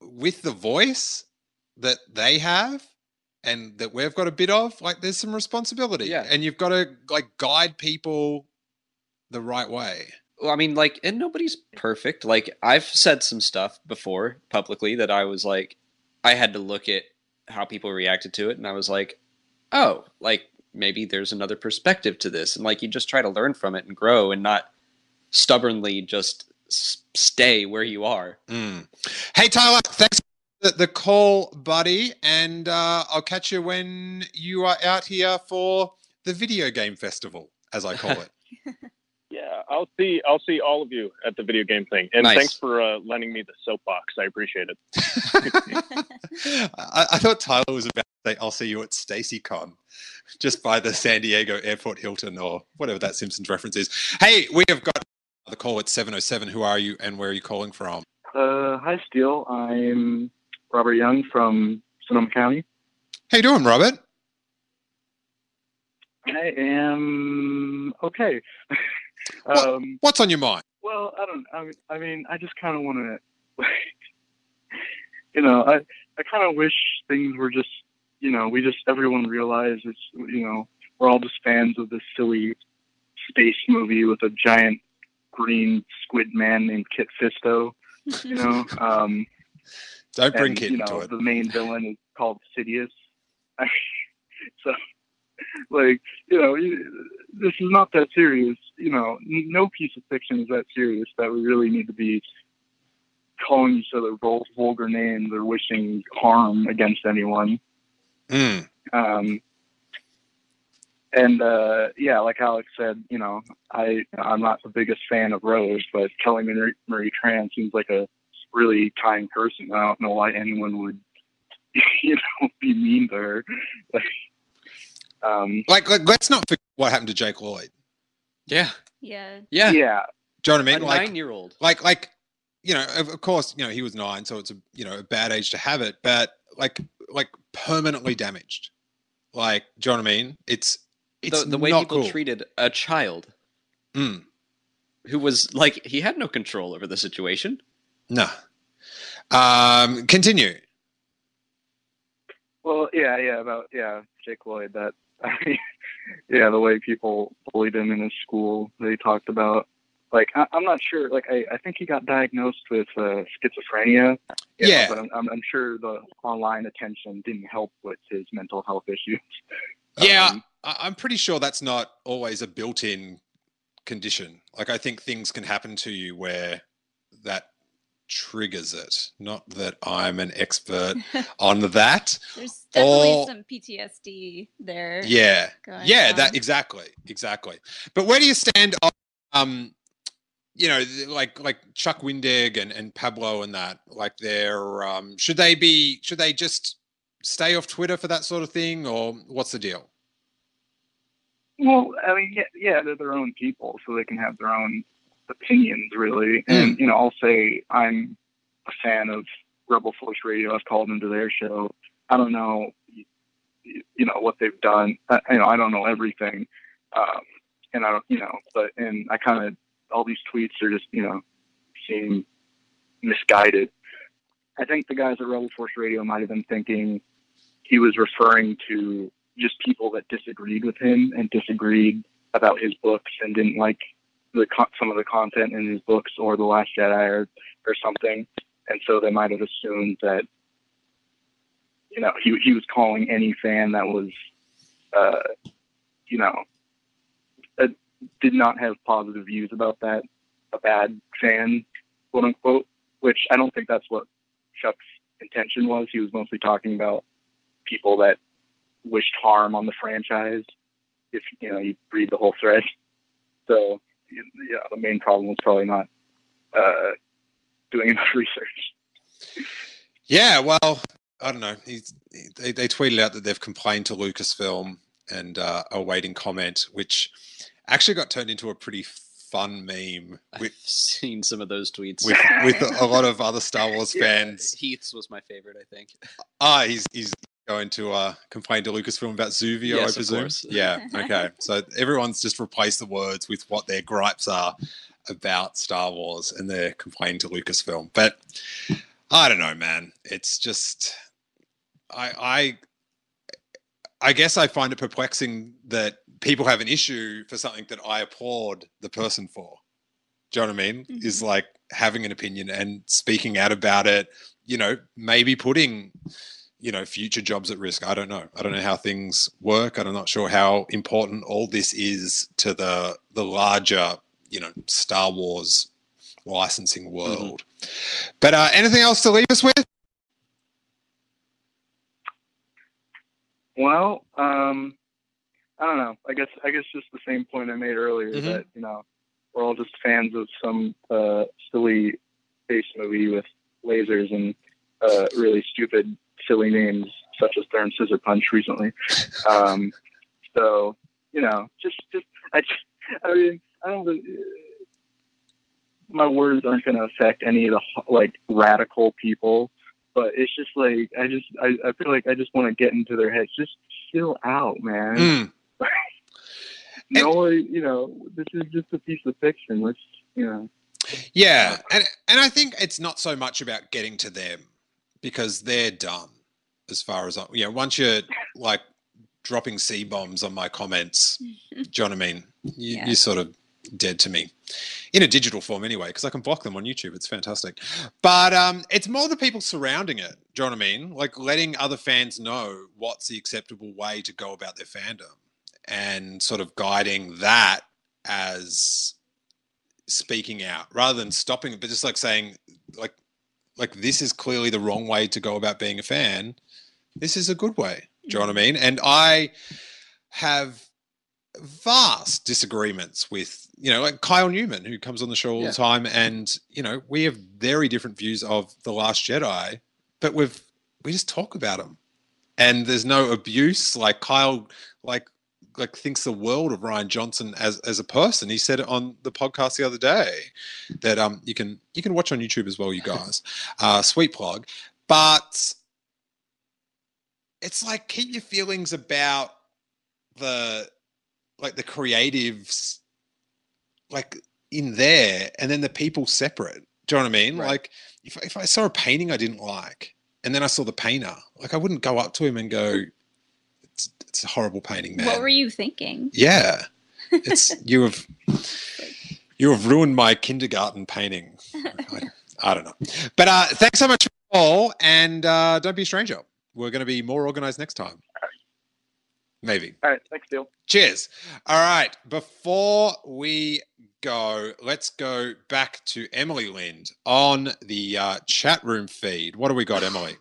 Speaker 4: with the voice that they have, and that we've got a bit of, like, there's some responsibility.
Speaker 5: Yeah.
Speaker 4: and you've got to like guide people the right way.
Speaker 5: Well, I mean, like, and nobody's perfect. Like, I've said some stuff before publicly that I was like, I had to look at how people reacted to it, and I was like, oh, like maybe there's another perspective to this, and like you just try to learn from it and grow, and not stubbornly just s- stay where you are.
Speaker 4: Mm. Hey Tyler, thanks for the, the call, buddy, and uh, I'll catch you when you are out here for the video game festival, as I call it.
Speaker 15: Yeah, I'll see. I'll see all of you at the video game thing. And
Speaker 4: Nice.
Speaker 15: thanks for uh, lending me the soapbox. I appreciate it.
Speaker 4: I, I thought Tyler was about to say, "I'll see you at StacyCon," just by the San Diego Airport Hilton or whatever that Simpsons reference is. Hey, we have got the call at seven oh seven. Who are you, and where are you calling from?
Speaker 16: Uh, hi, Steele. I'm Robert Young from Sonoma County.
Speaker 4: How you doing, Robert?
Speaker 16: I am okay. um,
Speaker 4: What's on your mind?
Speaker 16: well, I don't. I mean, I, mean, I just kind of want to, you know, I I kind of wish things were just, you know, we just everyone realizes, you know, we're all just fans of this silly space movie with a giant green squid man named Kit Fisto. You know, um,
Speaker 4: Don't bring
Speaker 16: and,
Speaker 4: Kit
Speaker 16: you
Speaker 4: into it.
Speaker 16: The main villain is called Sidious. so, like, you know, this is not that serious. You know, no piece of fiction is that serious that we really need to be calling each other vul- vulgar names or wishing harm against anyone.
Speaker 4: Mm.
Speaker 16: Um, and uh, yeah, like Alex said, you know, I I'm not the biggest fan of Rose, but Kelly Marie, Marie Tran seems like a really kind person. I don't know why anyone would, you know, be mean to her. Like, um,
Speaker 4: Like, like, let's not forget what happened to Jake Lloyd.
Speaker 5: Yeah.
Speaker 6: Yeah.
Speaker 5: Yeah.
Speaker 16: Yeah.
Speaker 4: Do you know what I
Speaker 5: A
Speaker 4: mean? like,
Speaker 5: nine-year-old.
Speaker 4: Like, like, you know, of, of course, you know, he was nine, so it's a you know a bad age to have it, but like, like permanently damaged. Like, do you know what I mean? It's it's
Speaker 5: the, the way
Speaker 4: not
Speaker 5: people
Speaker 4: cool.
Speaker 5: treated a child
Speaker 4: Mm.
Speaker 5: who was like he had no control over the situation.
Speaker 4: No. Um, continue.
Speaker 16: well, yeah, yeah, about yeah, Jake Lloyd. That, I mean, yeah, the way people bullied him in his school. They talked about. Like I, I'm not sure. Like I, I think he got diagnosed with uh, schizophrenia. know,
Speaker 4: Yeah.
Speaker 16: but I'm, I'm, I'm sure the online attention didn't help with his mental health issues.
Speaker 4: Yeah,
Speaker 16: Um,
Speaker 4: I, I'm pretty sure that's not always a built-in condition. Like, I think things can happen to you where that triggers it. Not that I'm an expert on that.
Speaker 6: There's definitely
Speaker 4: Or-
Speaker 6: some PTSD there.
Speaker 4: Yeah, yeah,
Speaker 6: on.
Speaker 4: that exactly, exactly. But where do you stand on, um, you know, like like Chuck Wendig and, and Pablo and that? Like, they're um, should they be should they just stay off Twitter for that sort of thing, or what's the deal?
Speaker 16: Well, I mean, yeah, yeah, they're their own people, so they can have their own opinions, really. And you know, I'll say I'm a fan of Rebel Force Radio. I've called into their show. I don't know, you know, what they've done. I, you know, I don't know everything, um, and I don't, you know, but and I kind of all these tweets are just, you know, seem misguided. I think the guys at Rebel Force Radio might have been thinking he was referring to just people that disagreed with him and disagreed about his books and didn't like the some of the content in his books or the Last Jedi or or something, and so they might have assumed that you know he he was calling any fan that was uh, you know did not have positive views about that a bad fan quote unquote, which I don't think that's what Chuck's intention was. He was mostly talking about people that wished harm on the franchise. If you know, you read the whole thread. So yeah, the main problem was probably not uh, doing enough research.
Speaker 4: Yeah, well, I don't know. He's, they, they tweeted out that they've complained to Lucasfilm and uh, awaiting comment, which actually got turned into a pretty fun meme
Speaker 5: I've seen some of those tweets.
Speaker 4: with with a lot of other Star Wars fans.
Speaker 5: Heath's was my favorite, I think.
Speaker 4: Ah, he's he's going to uh, complain to Lucasfilm about Zuvio, I
Speaker 5: Yes, of
Speaker 4: presume. Yeah. Okay. so everyone's just replaced the words with what their gripes are about Star Wars, and they're complaining to Lucasfilm. But I don't know, man. It's just I I I guess I find it perplexing that people have an issue for something that I applaud the person for. Do you know what I mean? Is like having an opinion and speaking out about it, you know, maybe putting, you know, future jobs at risk. I don't know. I don't know how things work. I'm not sure how important all this is to the the larger, you know, Star Wars licensing world. But uh, anything else to leave us with?
Speaker 16: Well, um, I don't know. I guess I guess just the same point I made earlier
Speaker 4: Mhm.
Speaker 16: that you know we're all just fans of some uh, silly space movie with lasers and uh, really stupid, silly names such as Thurn Scissor Punch recently. Um, so you know, just just I just I mean I don't. really- My words aren't going to affect any of the like radical people but it's just like I just I, I feel like I just want to get into their heads. Just chill out, man.
Speaker 4: Mm.
Speaker 16: no, you know, this is just a piece of fiction. Let's, you know.
Speaker 4: Yeah, and and I think it's not so much about getting to them because they're done as far as I, you know. Once you're like dropping c bombs on my comments, do you know what I mean? You,
Speaker 6: Yeah.
Speaker 4: You're sort of dead to me in a digital form anyway because I can block them on YouTube. It's fantastic, but um, it's more the people surrounding it. Do you know what I mean? Like letting other fans know what's the acceptable way to go about their fandom and sort of guiding that as speaking out rather than stopping it, but just like saying, like, like this is clearly the wrong way to go about being a fan. This is a good way. Do you know what I mean? And I have vast disagreements with, you know, like Kyle Newman, who comes on the show all
Speaker 5: Yeah.
Speaker 4: the time, and you know, we have very different views of the Last Jedi, but we've we just talk about them, and there's no abuse. Like Kyle, like like thinks the world of Rian Johnson as as a person. He said it on the podcast the other day that um you can you can watch on YouTube as well, you guys. Uh, sweet plug, but it's like keep your feelings about the like the creatives like in there and then the people separate. Do you know what I mean? Like if if I saw a painting I didn't like and then I saw the painter, like I wouldn't go up to him and go, It's it's a horrible painting, man.
Speaker 6: What were you thinking?
Speaker 4: Yeah. It's you have you have ruined my kindergarten painting. I, I don't know. But uh thanks so much all and uh don't be a stranger. We're gonna be more organized next time. Maybe.
Speaker 16: All right, thanks, Bill.
Speaker 4: Cheers. All right. Before we go, let's go back to Emily Lind on the uh, chat room feed. What do we got, Emily?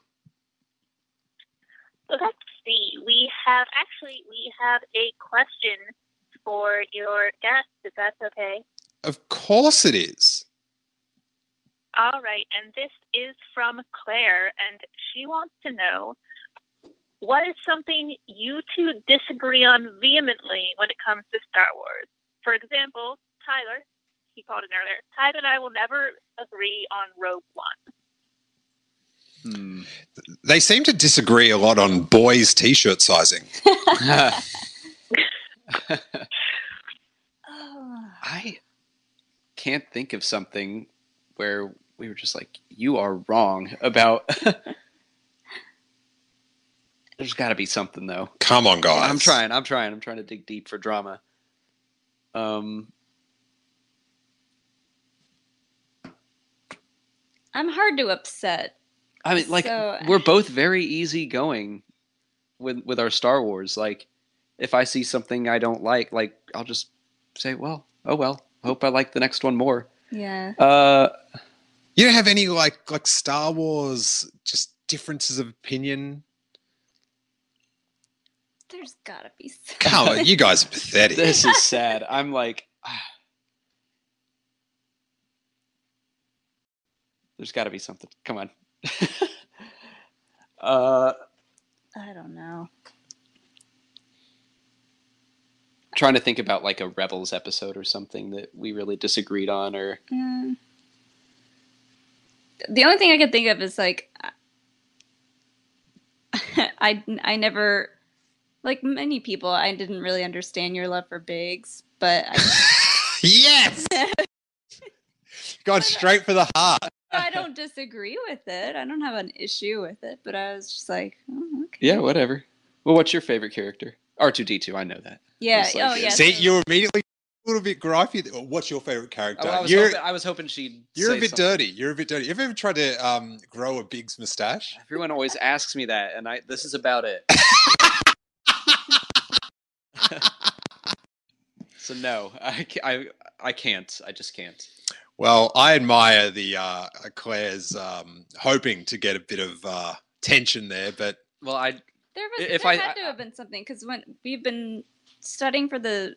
Speaker 14: Let's see. We have actually we have a question for your guest, if that's okay.
Speaker 4: Of course it is.
Speaker 14: All right, and this is from Claire, and she wants to know what is something you two disagree on vehemently when it comes to Star Wars. For example, Tyler, he called in earlier. Tyler and I will never agree on Rogue One.
Speaker 4: They seem to disagree a lot on boys' t-shirt sizing.
Speaker 5: I can't think of something where we were just like, you are wrong about. There's got to be something though.
Speaker 4: Come on, guys.
Speaker 5: I'm trying. I'm trying. I'm trying to dig deep for drama. Um,
Speaker 6: I'm hard to upset.
Speaker 5: I mean, like
Speaker 6: so,
Speaker 5: we're both very easygoing with with our Star Wars. Like, if I see something I don't like, like I'll just say, "Well, oh well. Hope I like the next one more."
Speaker 6: Yeah.
Speaker 5: Uh,
Speaker 4: you don't have any like like Star Wars just differences of opinion.
Speaker 6: There's gotta be. Some.
Speaker 4: you guys are pathetic.
Speaker 5: This is sad. I'm like. There's got to be something. Come on. uh,
Speaker 6: I don't know.
Speaker 5: trying to think about like a Rebels episode or something that we really disagreed on, or
Speaker 6: Mm. The only thing I can think of is like I I never like many people I didn't really understand your love for Biggs, but I,
Speaker 4: yes, gone straight for the heart.
Speaker 6: I don't disagree with it. I don't have an issue with it, but I was just like, oh, okay.
Speaker 5: yeah, whatever. Well, what's your favorite character? R two D two. I know that.
Speaker 6: Yeah.
Speaker 5: Like-
Speaker 6: oh, yeah.
Speaker 4: See,
Speaker 6: so-
Speaker 4: you're immediately a little bit gripey. What's your favorite character?
Speaker 5: Oh, I, was
Speaker 4: you're
Speaker 5: hoping, I was hoping she'd.
Speaker 4: you're a bit
Speaker 5: something.
Speaker 4: dirty. You're a bit dirty. Have you ever tried to um, grow a Biggs mustache?
Speaker 5: Everyone always asks me that, and I this is about it. so no, I, I I can't. I just can't.
Speaker 4: Well, I admire the uh, Claire's um, hoping to get a bit of uh, tension there, but
Speaker 5: Well, I
Speaker 6: There was
Speaker 5: If
Speaker 6: there
Speaker 5: I-
Speaker 6: had to have been something because when we've been studying for the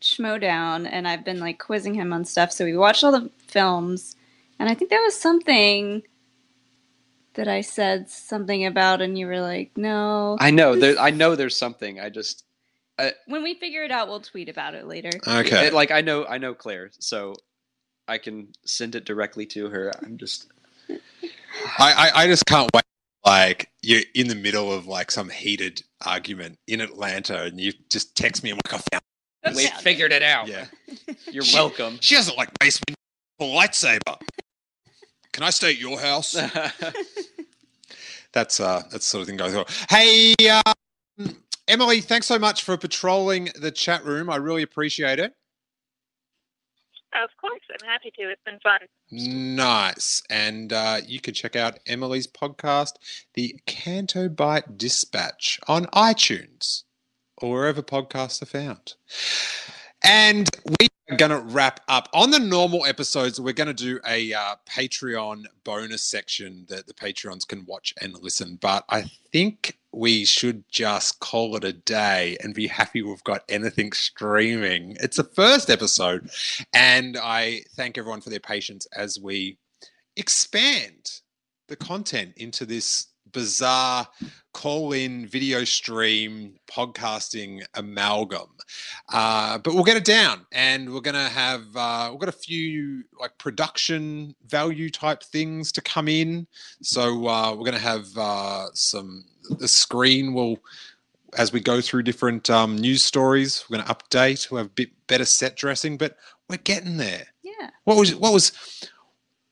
Speaker 6: Schmoedown and I've been like quizzing him on stuff, so we watched all the films, and I think there was something that I said something about, and you were like, "No."
Speaker 5: I know there. I know there's something. I just I,
Speaker 6: When we figure it out, we'll tweet about it later.
Speaker 5: it- like I know I know Claire, so I can send it directly to her. I'm just
Speaker 4: I, I, I just can't wait. Like you're in the middle of like some heated argument in Atlanta, and you just text me and like, I found.
Speaker 5: we figured it out.
Speaker 4: Yeah,
Speaker 5: You're
Speaker 4: She-
Speaker 5: welcome.
Speaker 4: She doesn't like basement lightsaber. Can I stay at your house? that's uh, that sort of thing goes on. Hey, um, Emily, thanks so much for patrolling the chat room. I really appreciate it.
Speaker 14: Of course, I'm happy to. It's been fun.
Speaker 4: Nice. And uh, you can check out Emily's podcast, The Canto Bight Dispatch, on iTunes or wherever podcasts are found. And we are going to wrap up. On the normal episodes, we're going to do a uh, Patreon bonus section that the Patreons can watch and listen. But I think we should just call it a day and be happy we've got anything streaming. It's the first episode. And I thank everyone for their patience as we expand the content into this bizarre call in video stream podcasting amalgam. Uh, but we'll get it down and we're going to have, uh, we've got a few like production value type things to come in. So uh, we're going to have uh, some, the screen will, as we go through different um, news stories, we're going to update. We'll have a bit better set dressing, but we're getting there.
Speaker 6: Yeah.
Speaker 4: What was what was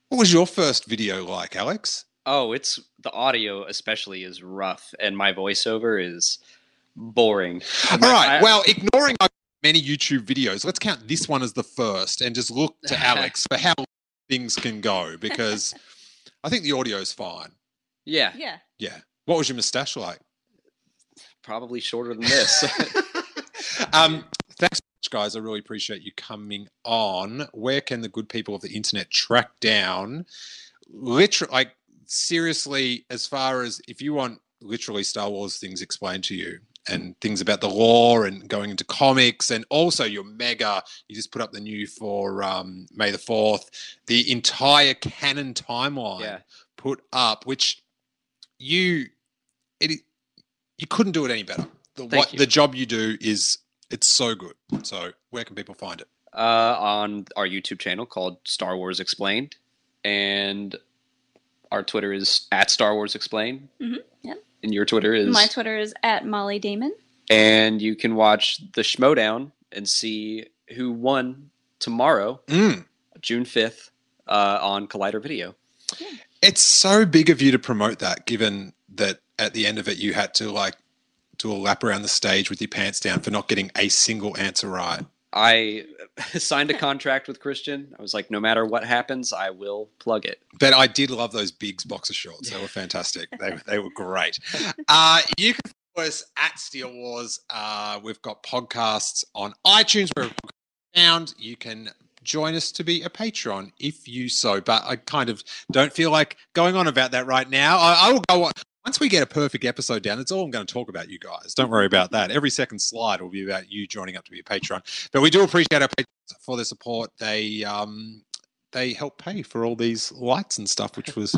Speaker 4: what was your first video like, Alex?
Speaker 5: Oh, it's the audio especially is rough, and my voiceover is boring.
Speaker 4: All right.
Speaker 5: I-
Speaker 4: well, ignoring our many YouTube videos, let's count this one as the first and just look to Alex for how things can go because I think the audio is fine.
Speaker 5: Yeah,
Speaker 6: Yeah.
Speaker 4: Yeah. What was your mustache like?
Speaker 5: probably shorter than this.
Speaker 4: Um, thanks so much, guys. I really appreciate you coming on. Where can the good people of the internet track down literally like seriously as far as if you want literally Star Wars things explained to you and things about the lore and going into comics and also your mega you just put up the new for um, May the 4th the entire canon timeline
Speaker 5: Yeah.
Speaker 4: put up which you it you couldn't do it any better the
Speaker 5: Thank
Speaker 4: what
Speaker 5: you.
Speaker 4: the job you do is it's so good so where can people find it
Speaker 5: uh, on our YouTube channel called Star Wars Explained, and our Twitter is at Star Wars Explained,
Speaker 6: hmm Yep.
Speaker 5: and your Twitter is
Speaker 6: My Twitter is at Molly Damon.
Speaker 5: and you can watch the Schmoedown and see who won tomorrow,
Speaker 4: Mm.
Speaker 5: June fifth, uh, on Collider Video.
Speaker 4: It's so big of you to promote that, given that at the end of it you had to like do a lap around the stage with your pants down for not getting a single answer right.
Speaker 5: I signed a contract with Kristian. I was like, no matter what happens, I will plug it.
Speaker 4: But I did love those Biggs boxer shorts. They were fantastic. they, they were great. Uh, you can follow us at Steele Wars. Uh, we've got podcasts on iTunes where found. You can join us to be a patron if you so. But I kind of don't feel like going on about that right now. I, I will go on. Once we get a perfect episode down, that's all I'm going to talk about, you guys. Don't worry about that. Every second slide will be about you joining up to be a patron. But we do appreciate our patrons for their support. They um, they help pay for all these lights and stuff, which was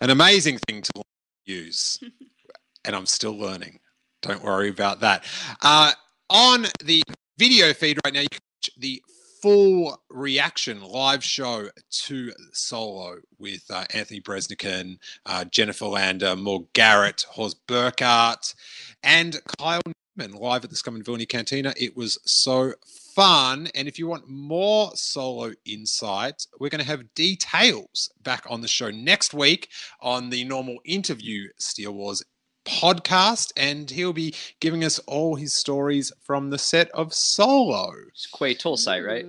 Speaker 4: an amazing thing to use. and I'm still learning. Don't worry about that. Uh, on the video feed right now, you can watch the full reaction live show to Solo with uh, Anthony Breznican, uh, Jennifer Lander, Morg Garrett, Horst Burkhardt, and Kyle Newman live at the Scum and Villainy Cantina. It was so fun. And if you want more solo insight, we're going to have details back on the show next week on the normal interview Steele Wars podcast. And he'll be giving us all his stories from the set of Solo.
Speaker 5: It's Quay Tolsite, right?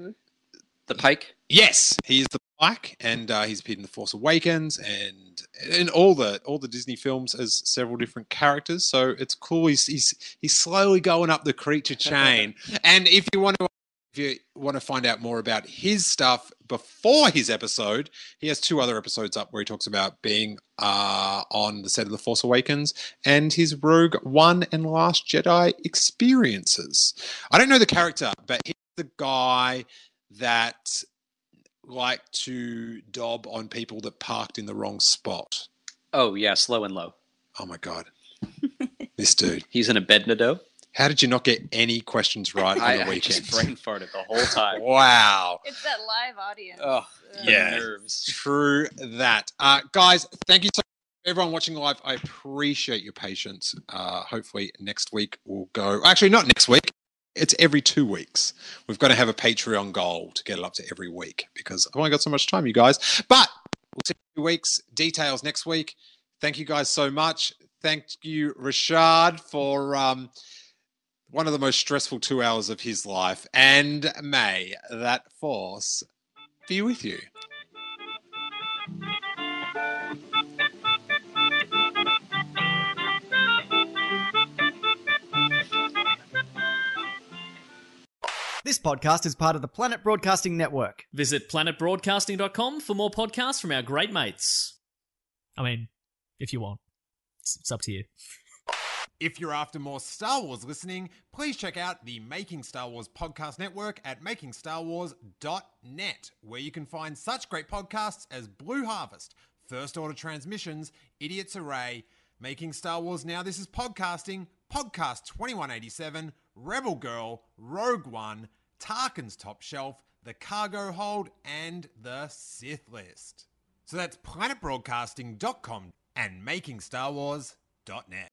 Speaker 5: The Pike?
Speaker 4: Yes, he's the Pike, and uh, he's appeared in The Force Awakens and in all the all the Disney films as several different characters. So it's cool. He's he's he's slowly going up the creature chain. and if you want to if you want to find out more about his stuff before his episode, he has two other episodes up where he talks about being uh, on the set of The Force Awakens and his Rogue One and Last Jedi experiences. I don't know the character, but he's the guy that liked to dob on people that parked in the wrong spot.
Speaker 5: Oh, yeah, slow and low.
Speaker 4: Oh, my God. this dude.
Speaker 5: He's in a bed, Abednedo.
Speaker 4: How did you not get any questions right on
Speaker 5: I,
Speaker 4: the
Speaker 5: I
Speaker 4: weekend?
Speaker 5: just brain farted the whole time.
Speaker 4: wow.
Speaker 6: It's that live audience.
Speaker 5: Oh,
Speaker 4: yeah,
Speaker 5: nerves.
Speaker 4: true that. Uh, guys, thank you so much. Everyone watching live, I appreciate your patience. Uh, hopefully, next week we'll go. Actually, not next week. It's every two weeks. We've got to have a Patreon goal to get it up to every week because I've only got so much time, you guys. But we'll see you in two weeks. Details next week. Thank you guys so much. Thank you, Rashad, for um, one of the most stressful two hours of his life. And may that force be with you.
Speaker 1: This podcast is part of the Planet Broadcasting Network.
Speaker 2: Visit planetbroadcasting.com for more podcasts from our great mates.
Speaker 17: I mean, if you want, it's, it's up to you.
Speaker 4: If you're after more Star Wars listening, please check out the Making Star Wars podcast network at makingstarwars.net, where you can find such great podcasts as Blue Harvest, First Order Transmissions, Idiots Array, Making Star Wars Now This Is Podcasting, Podcast 2187, Rebel Girl, Rogue One, Tarkin's Top Shelf, The Cargo Hold, and The Sith List. So that's planetbroadcasting.com and makingstarwars.net.